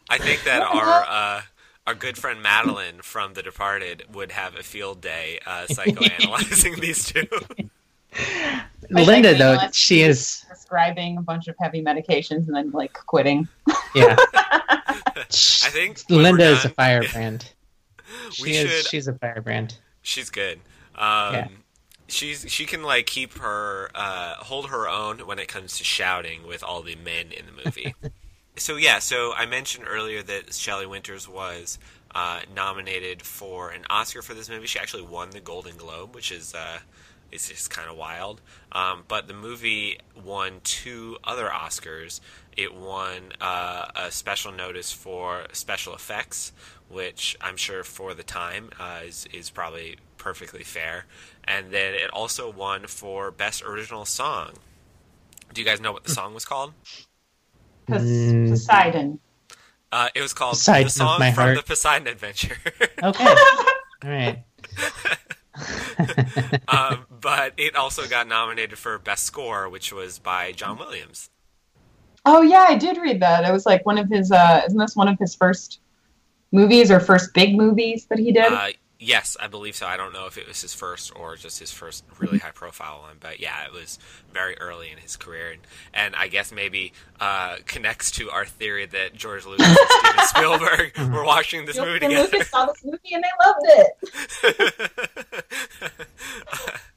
I think that our uh, our good friend Madolyn from The Departed would have a field day uh, psychoanalyzing these two. Linda though she is Prescribing a bunch of heavy medications and then like quitting. yeah. I think Linda we're is a firebrand. She We is, should- she's a firebrand. She's good. Um, Yeah. She's she can like keep her uh, hold her own when it comes to shouting with all the men in the movie. so yeah, so I mentioned earlier that Shelley Winters was uh, nominated for an Oscar for this movie. She actually won the Golden Globe, which is uh, is just kind of wild. Um, but the movie won two other Oscars. It won uh, a special notice for special effects, which I'm sure for the time uh, is is probably perfectly fair. And then it also won for best original song. Do you guys know what the song was called? Mm. Poseidon. Uh, it was called Poseidon the song from heart. the Poseidon Adventure. Okay. All right. um, but it also got nominated for best score, which was by John Williams. Oh yeah, I did read that. It was like one of his. uh Isn't this one of his first movies or first big movies that he did? Uh, yes, I believe so. I don't know if it was his first or just his first really high profile one, but yeah, it was very early in his career, and, and I guess maybe uh, connects to our theory that George Lucas and Steven Spielberg were watching this movie together. Lucas saw this movie and they loved it.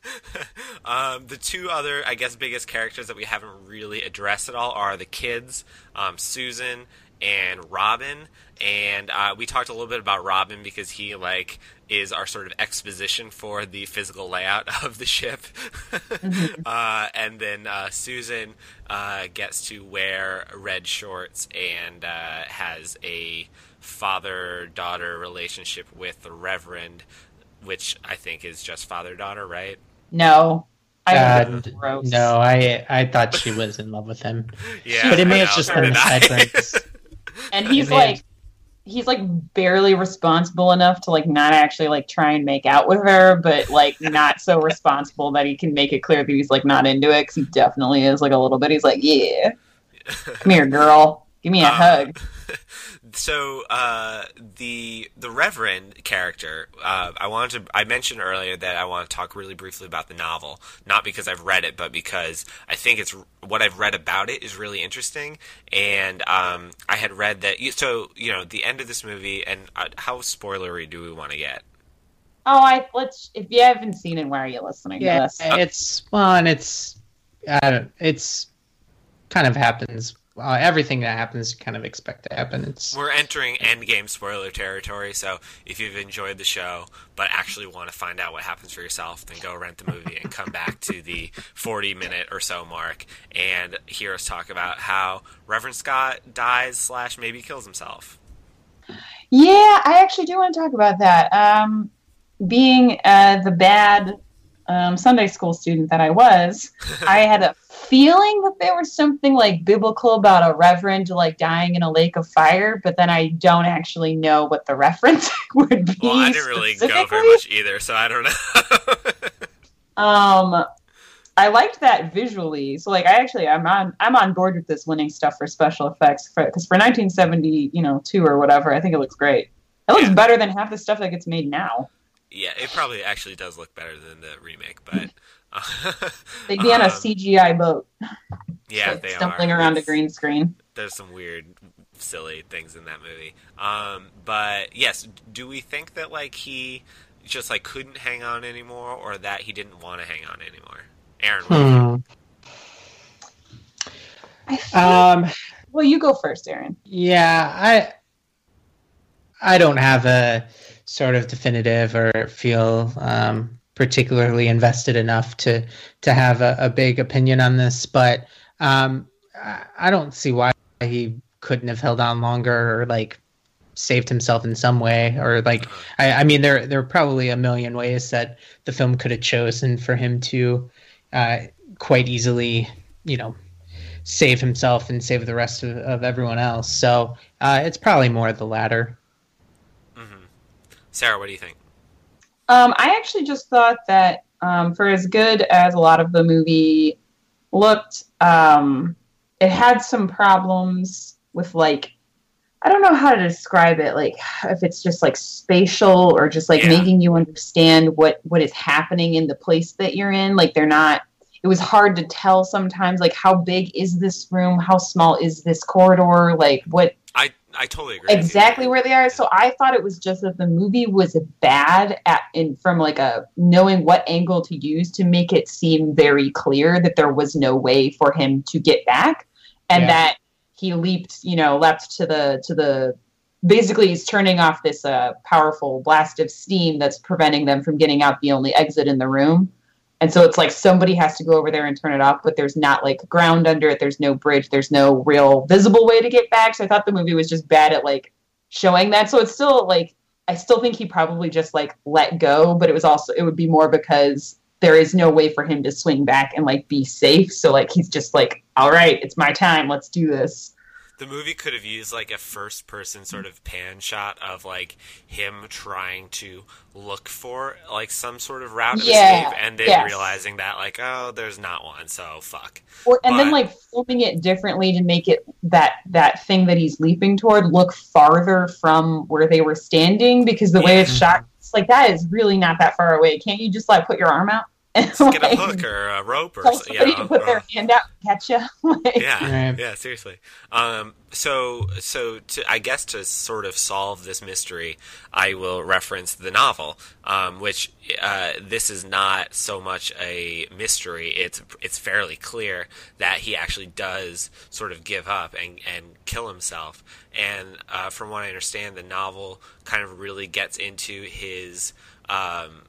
um, the two other, I guess, biggest characters that we haven't really addressed at all are the kids, um, Susan and Robin. And uh, we talked a little bit about Robin because he like is our sort of exposition for the physical layout of the ship. mm-hmm. uh, and then uh, Susan uh, gets to wear red shorts and uh, has a father daughter relationship with the Reverend, which I think is just father daughter, right? No. I uh, no, I I thought she was in love with him. yeah, but it may have just been a And he's like, he's like barely responsible enough to like not actually like try and make out with her, but like not so responsible that he can make it clear that he's like not into it because he definitely is like a little bit. He's like, yeah, come here, girl, give me a um, hug. so uh, the the Reverend character, uh, I wanted to. I mentioned earlier that I want to talk really briefly about the novel, not because I've read it, but because I think it's what I've read about it is really interesting. And um, I had read that. So you know, the end of this movie, and uh, how spoilery do we want to get? Oh, I let's. If you haven't seen it, why are you listening yeah, to this? It's fun. It's, uh, it's kind of happens uh, everything that happens, you kind of expect to happen. It's we're entering endgame spoiler territory, so if you've enjoyed the show but actually want to find out what happens for yourself, then go rent the movie and come back to the 40 minute or so mark and hear us talk about how Reverend Scott dies slash maybe kills himself. Yeah, I actually do want to talk about that. Um, being uh, the bad um, Sunday school student that I was, I had a feeling that there was something like biblical about a reverend like dying in a lake of fire, but then I don't actually know what the reference would be. Well, I didn't really go very much either, so I don't know. um, I liked that visually. So like, I actually I'm on I'm on board with this winning stuff for special effects because for, for 1970, you know, two or whatever, I think it looks great. It looks yeah. better than half the stuff that gets made now. Yeah, it probably actually does look better than the remake, but They'd be on a um, CGI boat. Yeah, they stumbling are. around it's, a green screen. There's some weird, silly things in that movie. Um, but yes, do we think that like he just like couldn't hang on anymore, or that he didn't want to hang on anymore? Aaron. Hmm. Um. Well, you go first, Aaron. Yeah, I. I don't have a sort of definitive or feel um, particularly invested enough to to have a, a big opinion on this, but um, I, don't see why he couldn't have held on longer or like saved himself in some way or like I, I mean there there are probably a million ways that the film could have chosen for him to uh, quite easily you know save himself and save the rest of, of everyone else. So uh, it's probably more the latter. Mm-hmm. sarah what do you think um, I actually just thought that um, for as good as a lot of the movie looked, um, it had some problems with like I don't know how to describe it. Like if it's just like spatial or just like yeah. making you understand what what is happening in the place that you're in. Like they're not. It was hard to tell sometimes. Like how big is this room? How small is this corridor? Like what I totally agree. Exactly where they are. So I thought it was just that the movie was bad at in from like a knowing what angle to use to make it seem very clear that there was no way for him to get back, and yeah. that he leaped, you know, leapt to the to the basically he's turning off this uh, powerful blast of steam that's preventing them from getting out the only exit in the room. And so it's like somebody has to go over there and turn it off, but there's not like ground under it. There's no bridge. There's no real visible way to get back. So I thought the movie was just bad at like showing that. So it's still like I still think he probably just like let go, but it was also it would be more because there is no way for him to swing back and like be safe. So like he's just like, all right, it's my time. Let's do this the movie could have used like a first person sort of pan shot of like him trying to look for like some sort of route of yeah, escape and then yes. realizing that like oh there's not one so fuck or, and but, then like filming it differently to make it that that thing that he's leaping toward look farther from where they were standing because the yeah. way it's shot it's like that is really not that far away can't you just like put your arm out And, Just get a hook or a rope or tell something. somebody You know, to put or- their hand out and catch you. like, yeah, Right. yeah, seriously. Um, so, so to, I guess to sort of solve this mystery, I will reference the novel, um, which uh, this is not so much a mystery. It's it's fairly clear that he actually does sort of give up and and kill himself. And uh, from what I understand, the novel kind of really gets into his. Um,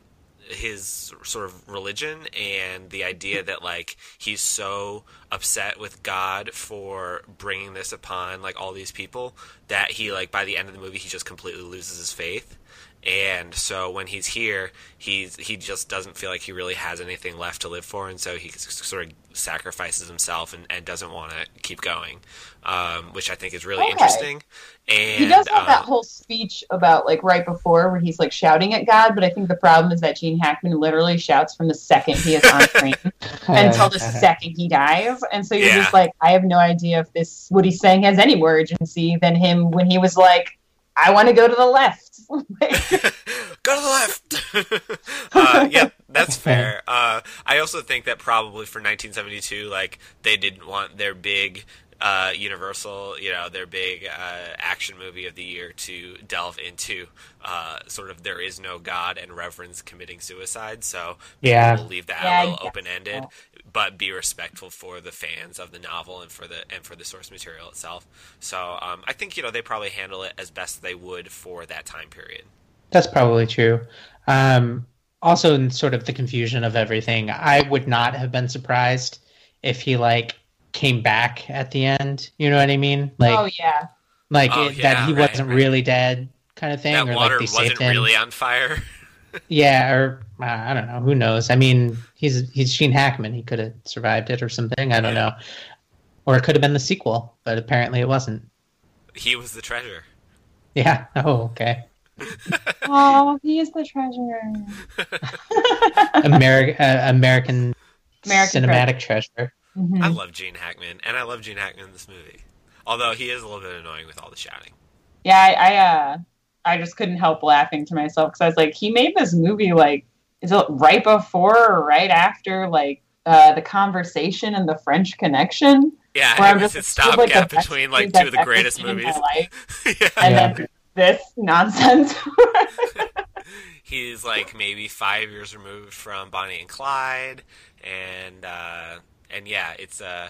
his sort of religion and the idea that like he's so upset with God for bringing this upon like all these people that he like by the end of the movie he just completely loses his faith. And so when he's here he's he just doesn't feel like he really has anything left to live for. And so he sort of sacrifices himself and, and doesn't want to keep going um, which I think is really Okay. interesting and he does have um, that whole speech about like right before where he's like shouting at God, but I think the problem is that Gene Hackman literally shouts from the second he is on screen until the second he dies. And so you're Yeah. just like, I have no idea if this what he's saying has any more urgency than him when he was like, I want to go to the left. Like, Go to the left. uh, yeah, that's fair. Uh, I also think that probably for 1972, like they didn't want their big uh, Universal, you know, their big uh, action movie of the year to delve into uh, sort of there is no God and reverence committing suicide. So Yeah. we'll leave that Yeah, I a little open ended, so. But be respectful for the fans of the novel and for the and for the source material itself. So um, I think you know they probably handle it as best they would for that time period. That's probably true. Um, also, in sort of the confusion of everything, I would not have been surprised if he like came back at the end. You know what I mean? Like, oh yeah. like Oh, it, yeah, that he right, wasn't right. really dead, kind of thing, that or water like they wasn't him. really on fire. Yeah, or uh, I don't know. Who knows? I mean, he's he's Gene Hackman. He could have survived it or something. I don't Yeah. know. Or it could have been the sequel, but apparently it wasn't. he was the treasure. Yeah. Oh, okay. Oh, he is the treasure. Ameri- uh, American, American cinematic treasure. Mhm. I love Gene Hackman, and I love Gene Hackman in this movie. Although he is a little bit annoying with all the shouting. Yeah, I, I uh I just couldn't help laughing to myself because I was like, he made this movie like is it right before or right after like uh, the conversation and the French Connection? Yeah, Where it I'm was just a like, stopgap best between like two of the greatest seen in my movies. yeah. And Yeah. then this nonsense. He's like maybe five years removed from Bonnie and Clyde, and uh, and yeah, it's uh, yeah,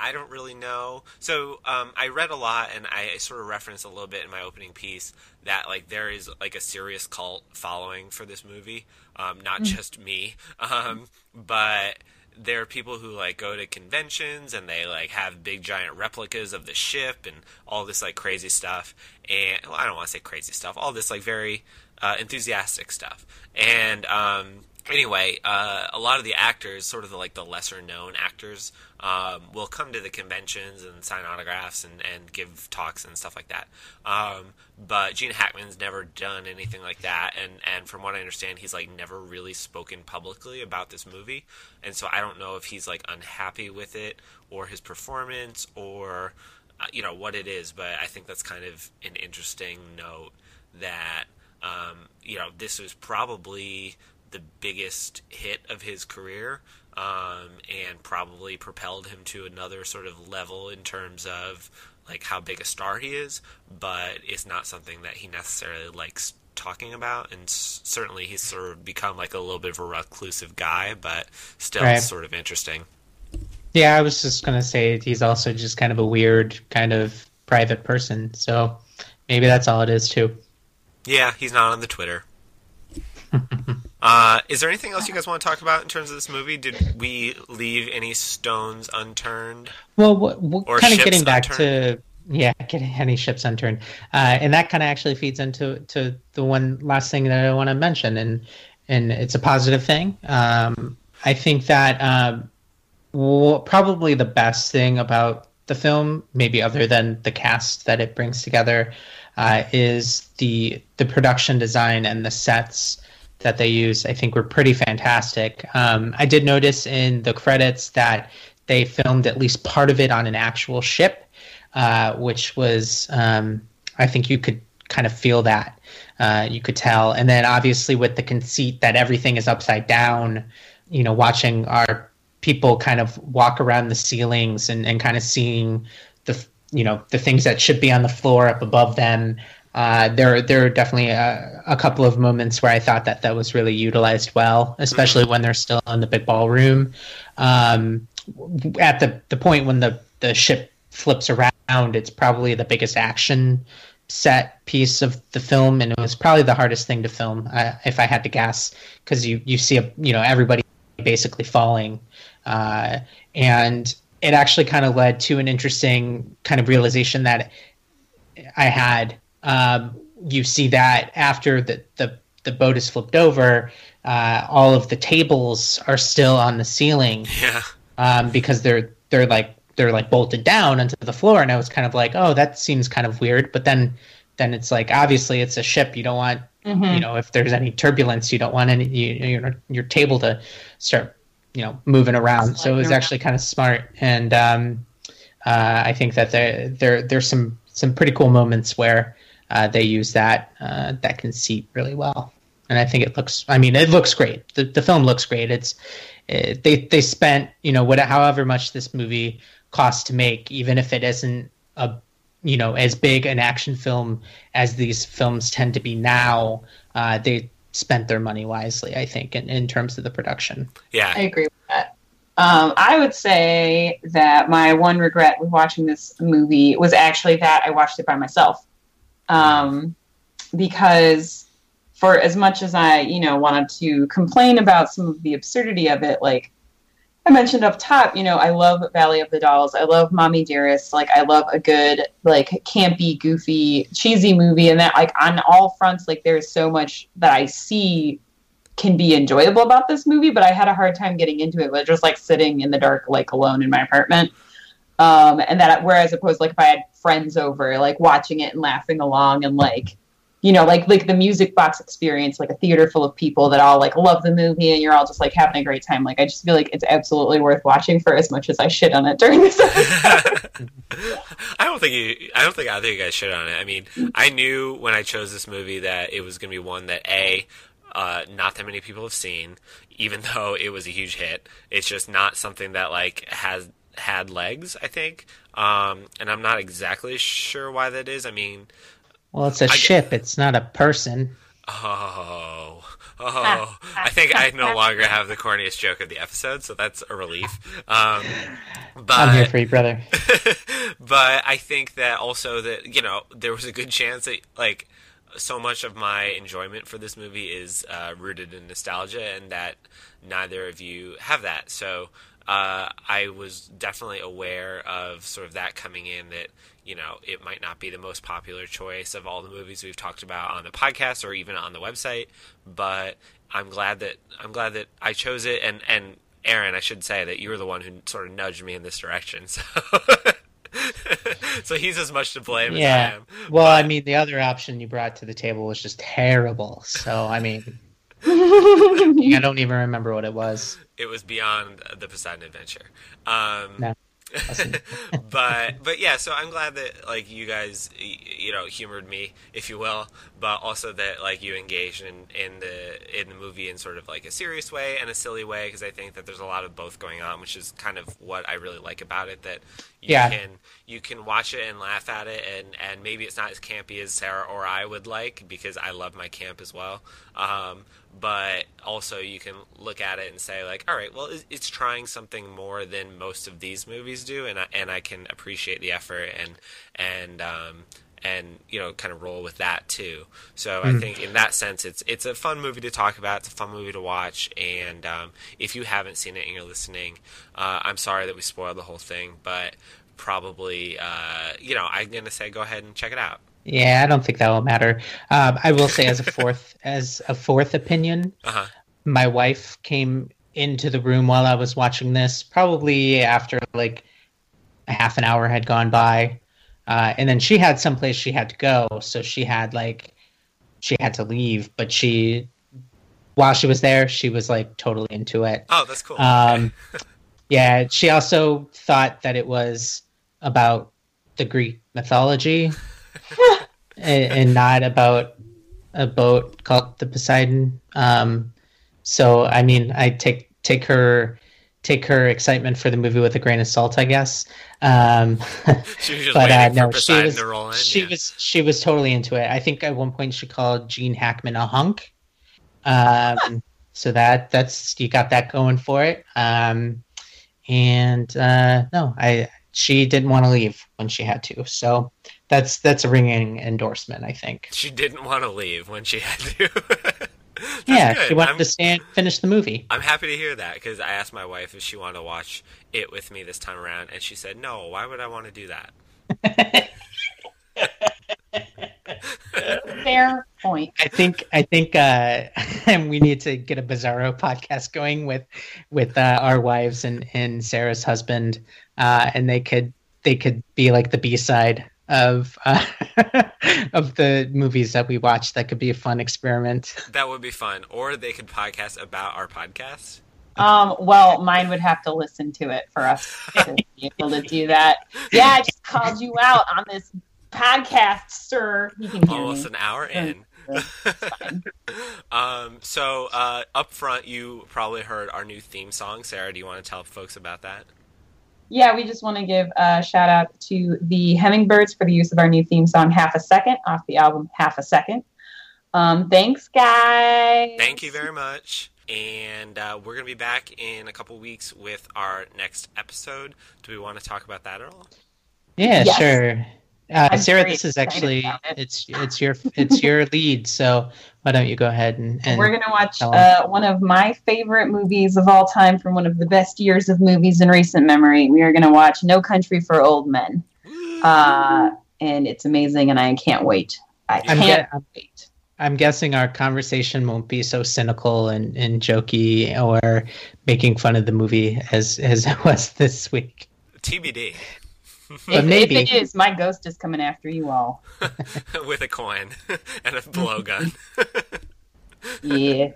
I don't really know. So um, I read a lot, and I sort of referenced a little bit in my opening piece that like there is like a serious cult following for this movie, um, not just me, um, but there are people who like go to conventions and they like have big giant replicas of the ship and all this like crazy stuff. And well, I don't want to say crazy stuff all this like very uh, enthusiastic stuff. And um, anyway uh, a lot of the actors sort of the like the lesser known actors um, will come to the conventions and sign autographs and, and give talks and stuff like that. Um, but Gene Hackman's never done anything like that. And and from what I understand he's like never really spoken publicly about this movie. And so I don't know if he's like unhappy with it or his performance or uh, you know what it is. But I think that's kind of an interesting note that um, you know this was probably the biggest hit of his career um, and probably propelled him to another sort of level in terms of like how big a star he is but it's not something that he necessarily likes talking about and s- certainly he's sort of become like a little bit of a reclusive guy but still Right. sort of interesting Yeah, I was just gonna say he's also just kind of a weird, kind of private person. So maybe that's all it is too. yeah he's not on the twitter uh, is there anything else you guys want to talk about in terms of this movie did we leave any stones unturned Well, what, what kind of getting back unturned. to yeah, getting any ships unturned, uh, and that kind of actually feeds into to the one last thing that I want to mention, and and it's a positive thing. Um, I think that um, w- probably the best thing about the film, maybe other than the cast that it brings together, uh, is the the production design and the sets that they use. I think were pretty fantastic. Um, I did notice in the credits that they filmed at least part of it on an actual ship, uh, which was um, I think you could kind of feel that. Uh, you could tell, and then obviously with the conceit that everything is upside down, you know, watching our people kind of walk around the ceilings and, and kind of seeing the you know the things that should be on the floor up above them. Uh, there, there are definitely a, a, couple of moments where I thought that that was really utilized well, especially when they're still in the big ballroom. Um, at the the point when the the ship flips around, it's probably the biggest action set piece of the film, and it was probably the hardest thing to film, uh, if I had to guess, because you you see a, you know everybody basically falling, uh, and it actually kind of led to an interesting kind of realization that I had. Um, you see that after the the the boat is flipped over, uh, all of the tables are still on the ceiling. Yeah. Um, because they're they're like they're like bolted down onto the floor and i was kind of like oh that seems kind of weird but then then it's like obviously it's a ship you don't want mm-hmm. you know if there's any turbulence you don't want any you, your your table to start you know moving around so it was actually kind of smart and um, uh, i think that there there there's some some pretty cool moments where uh, they use that uh, that conceit really well and i think it looks i mean it looks great the, the film looks great it's it, they they spent you know what however much this movie cost to make, even if it isn't a you know as big an action film as these films tend to be now. Uh, they spent their money wisely, I think, in, in terms of the production. Yeah, I agree with that. Um, I would say that my one regret with watching this movie was actually that I watched it by myself. Um, because for as much as I, you know, wanted to complain about some of the absurdity of it, like I mentioned up top, you know, I love Valley of the Dolls. I love Mommy Dearest. Like, I love a good, like, campy, goofy, cheesy movie. And that, like, on all fronts, like, there's so much that I see can be enjoyable about this movie, but I had a hard time getting into it. But just, like, sitting in the dark, like, alone in my apartment. Um, and that, whereas opposed, like, if I had friends over, like, watching it and laughing along and, like, you know, like like the music box experience, like a theater full of people that all like love the movie and you're all just like having a great time. Like I just feel like it's absolutely worth watching for as much as I shit on it during this episode. I don't think you I don't think either of you guys shit on it. I mean, I knew when I chose this movie that it was gonna be one that A uh, not that many people have seen, even though it was a huge hit. It's just not something that like has had legs, I think. Um, and I'm not exactly sure why that is. I mean, well, it's a I, ship. It's not a person. Oh, oh! I think I no longer have the corniest joke of the episode, so that's a relief. Um, but I'm here for you, brother. but I think that also that you know there was a good chance that like so much of my enjoyment for this movie is uh, rooted in nostalgia, and that neither of you have that. So uh, I was definitely aware of sort of that coming in that you know it might not be the most popular choice of all the movies we've talked about on the podcast or even on the website, but I'm glad that I'm glad that I chose it and and Aaron, I should say that you were the one who sort of nudged me in this direction. So so he's as much to blame yeah. as I am. Well, but... I mean, the other option you brought to the table was just terrible. So I mean, I don't even remember what it was. It was beyond the Poseidon Adventure. Um, no. but but yeah, so I'm glad that like you guys you know humored me, if you will, but also that like you engaged in in the in the movie in sort of like a serious way and a silly way because I think that there's a lot of both going on, which is kind of what I really like about it. That you yeah. can you can watch it and laugh at it, and and maybe it's not as campy as Sarah or I would like because I love my camp as well. Um, but also you can look at it and say like, all right, well, it's trying something more than most of these movies do, and I, and I can appreciate the effort and and um, and you know kind of roll with that too. So mm. I think in that sense, it's it's a fun movie to talk about. It's a fun movie to watch, and um, if you haven't seen it and you're listening, uh, I'm sorry that we spoiled the whole thing, but probably uh, you know I'm gonna say go ahead and check it out. Yeah, I don't think that will matter. Um, I will say, as a fourth, as a fourth opinion, uh-huh. my wife came into the room while I was watching this, probably after like a half an hour had gone by, uh, and then she had someplace she had to go, so she had like she had to leave, but she while she was there, she was like totally into it. Oh, that's cool. Um, yeah, she also thought that it was about the Greek mythology. and, and not about a boat called the Poseidon. Um, so I mean, I take take her take her excitement for the movie with a grain of salt, I guess. Um, She was just but uh, no, she was to roll in. she yeah. was she was totally into it. I think at one point she called Gene Hackman a hunk. Um, so that that's you got that going for it. Um, and uh, no, I she didn't want to leave when she had to. So that's that's a ringing endorsement, I think. She didn't want to leave when she had to. That's yeah, good. she wanted I'm, to stay and finish the movie. I'm happy to hear that because I asked my wife if she wanted to watch it with me this time around, and she said no. Why would I want to do that? Fair point. I think I think uh, we need to get a Bizarro podcast going with with uh, our wives and, and Sarah's husband, uh, and they could they could be like the B side of uh, of the movies that we watch. That could be a fun experiment. That would be fun. Or they could podcast about our podcast. Um, well, mine would have to listen to it for us to be able to do that. Yeah, I just called you out on this podcast, sir. You can hear Almost me. an hour in. Um, so uh, up front, you probably heard our new theme song. Sarah, do you want to tell folks about that? Yeah, we just want to give a shout out to the Hummingbirds for the use of our new theme song, Half a Second, off the album Half a Second. Um, thanks, guys. Thank you very much. And uh, we're going to be back in a couple weeks with our next episode. Do we want to talk about that at all? Yeah, Yes. sure. Uh, Sarah, this is actually it. it's it's your it's your lead. So why don't you go ahead and, and We're gonna watch uh, one of my favorite movies of all time from one of the best years of movies in recent memory. We are gonna watch No Country for Old Men, uh, and it's amazing, and I can't wait. I I'm can't get- wait. I'm guessing our conversation won't be so cynical and, and jokey or making fun of the movie as as it was this week. TBD But If, maybe. if it is, my ghost is coming after you all. with a coin and a blowgun. Yeah.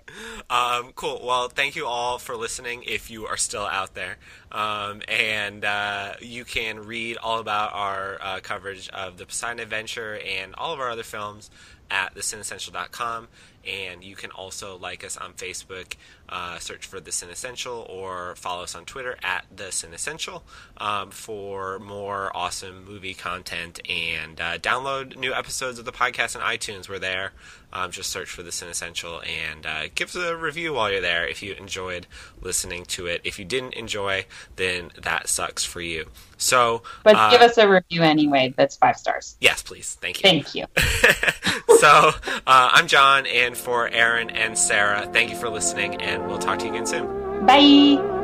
Um, cool. Well, thank you all for listening if you are still out there. Um, and uh, you can read all about our uh, coverage of the Poseidon Adventure and all of our other films at thecinessential.com. And you can also like us on Facebook, uh, search for The Cinessential, or follow us on Twitter at The Cinessential um, for more awesome movie content. And uh, download new episodes of the podcast on iTunes. We're there. Um, just search for The Cinessential and uh, give us a review while you're there if you enjoyed listening to it. If you didn't enjoy, then that sucks for you. So, But uh, give us a review anyway. That's five stars. yes, please. Thank you. Thank you. so, uh, I'm John, and for Aaron and Sarah, thank you for listening, and we'll talk to you again soon. Bye.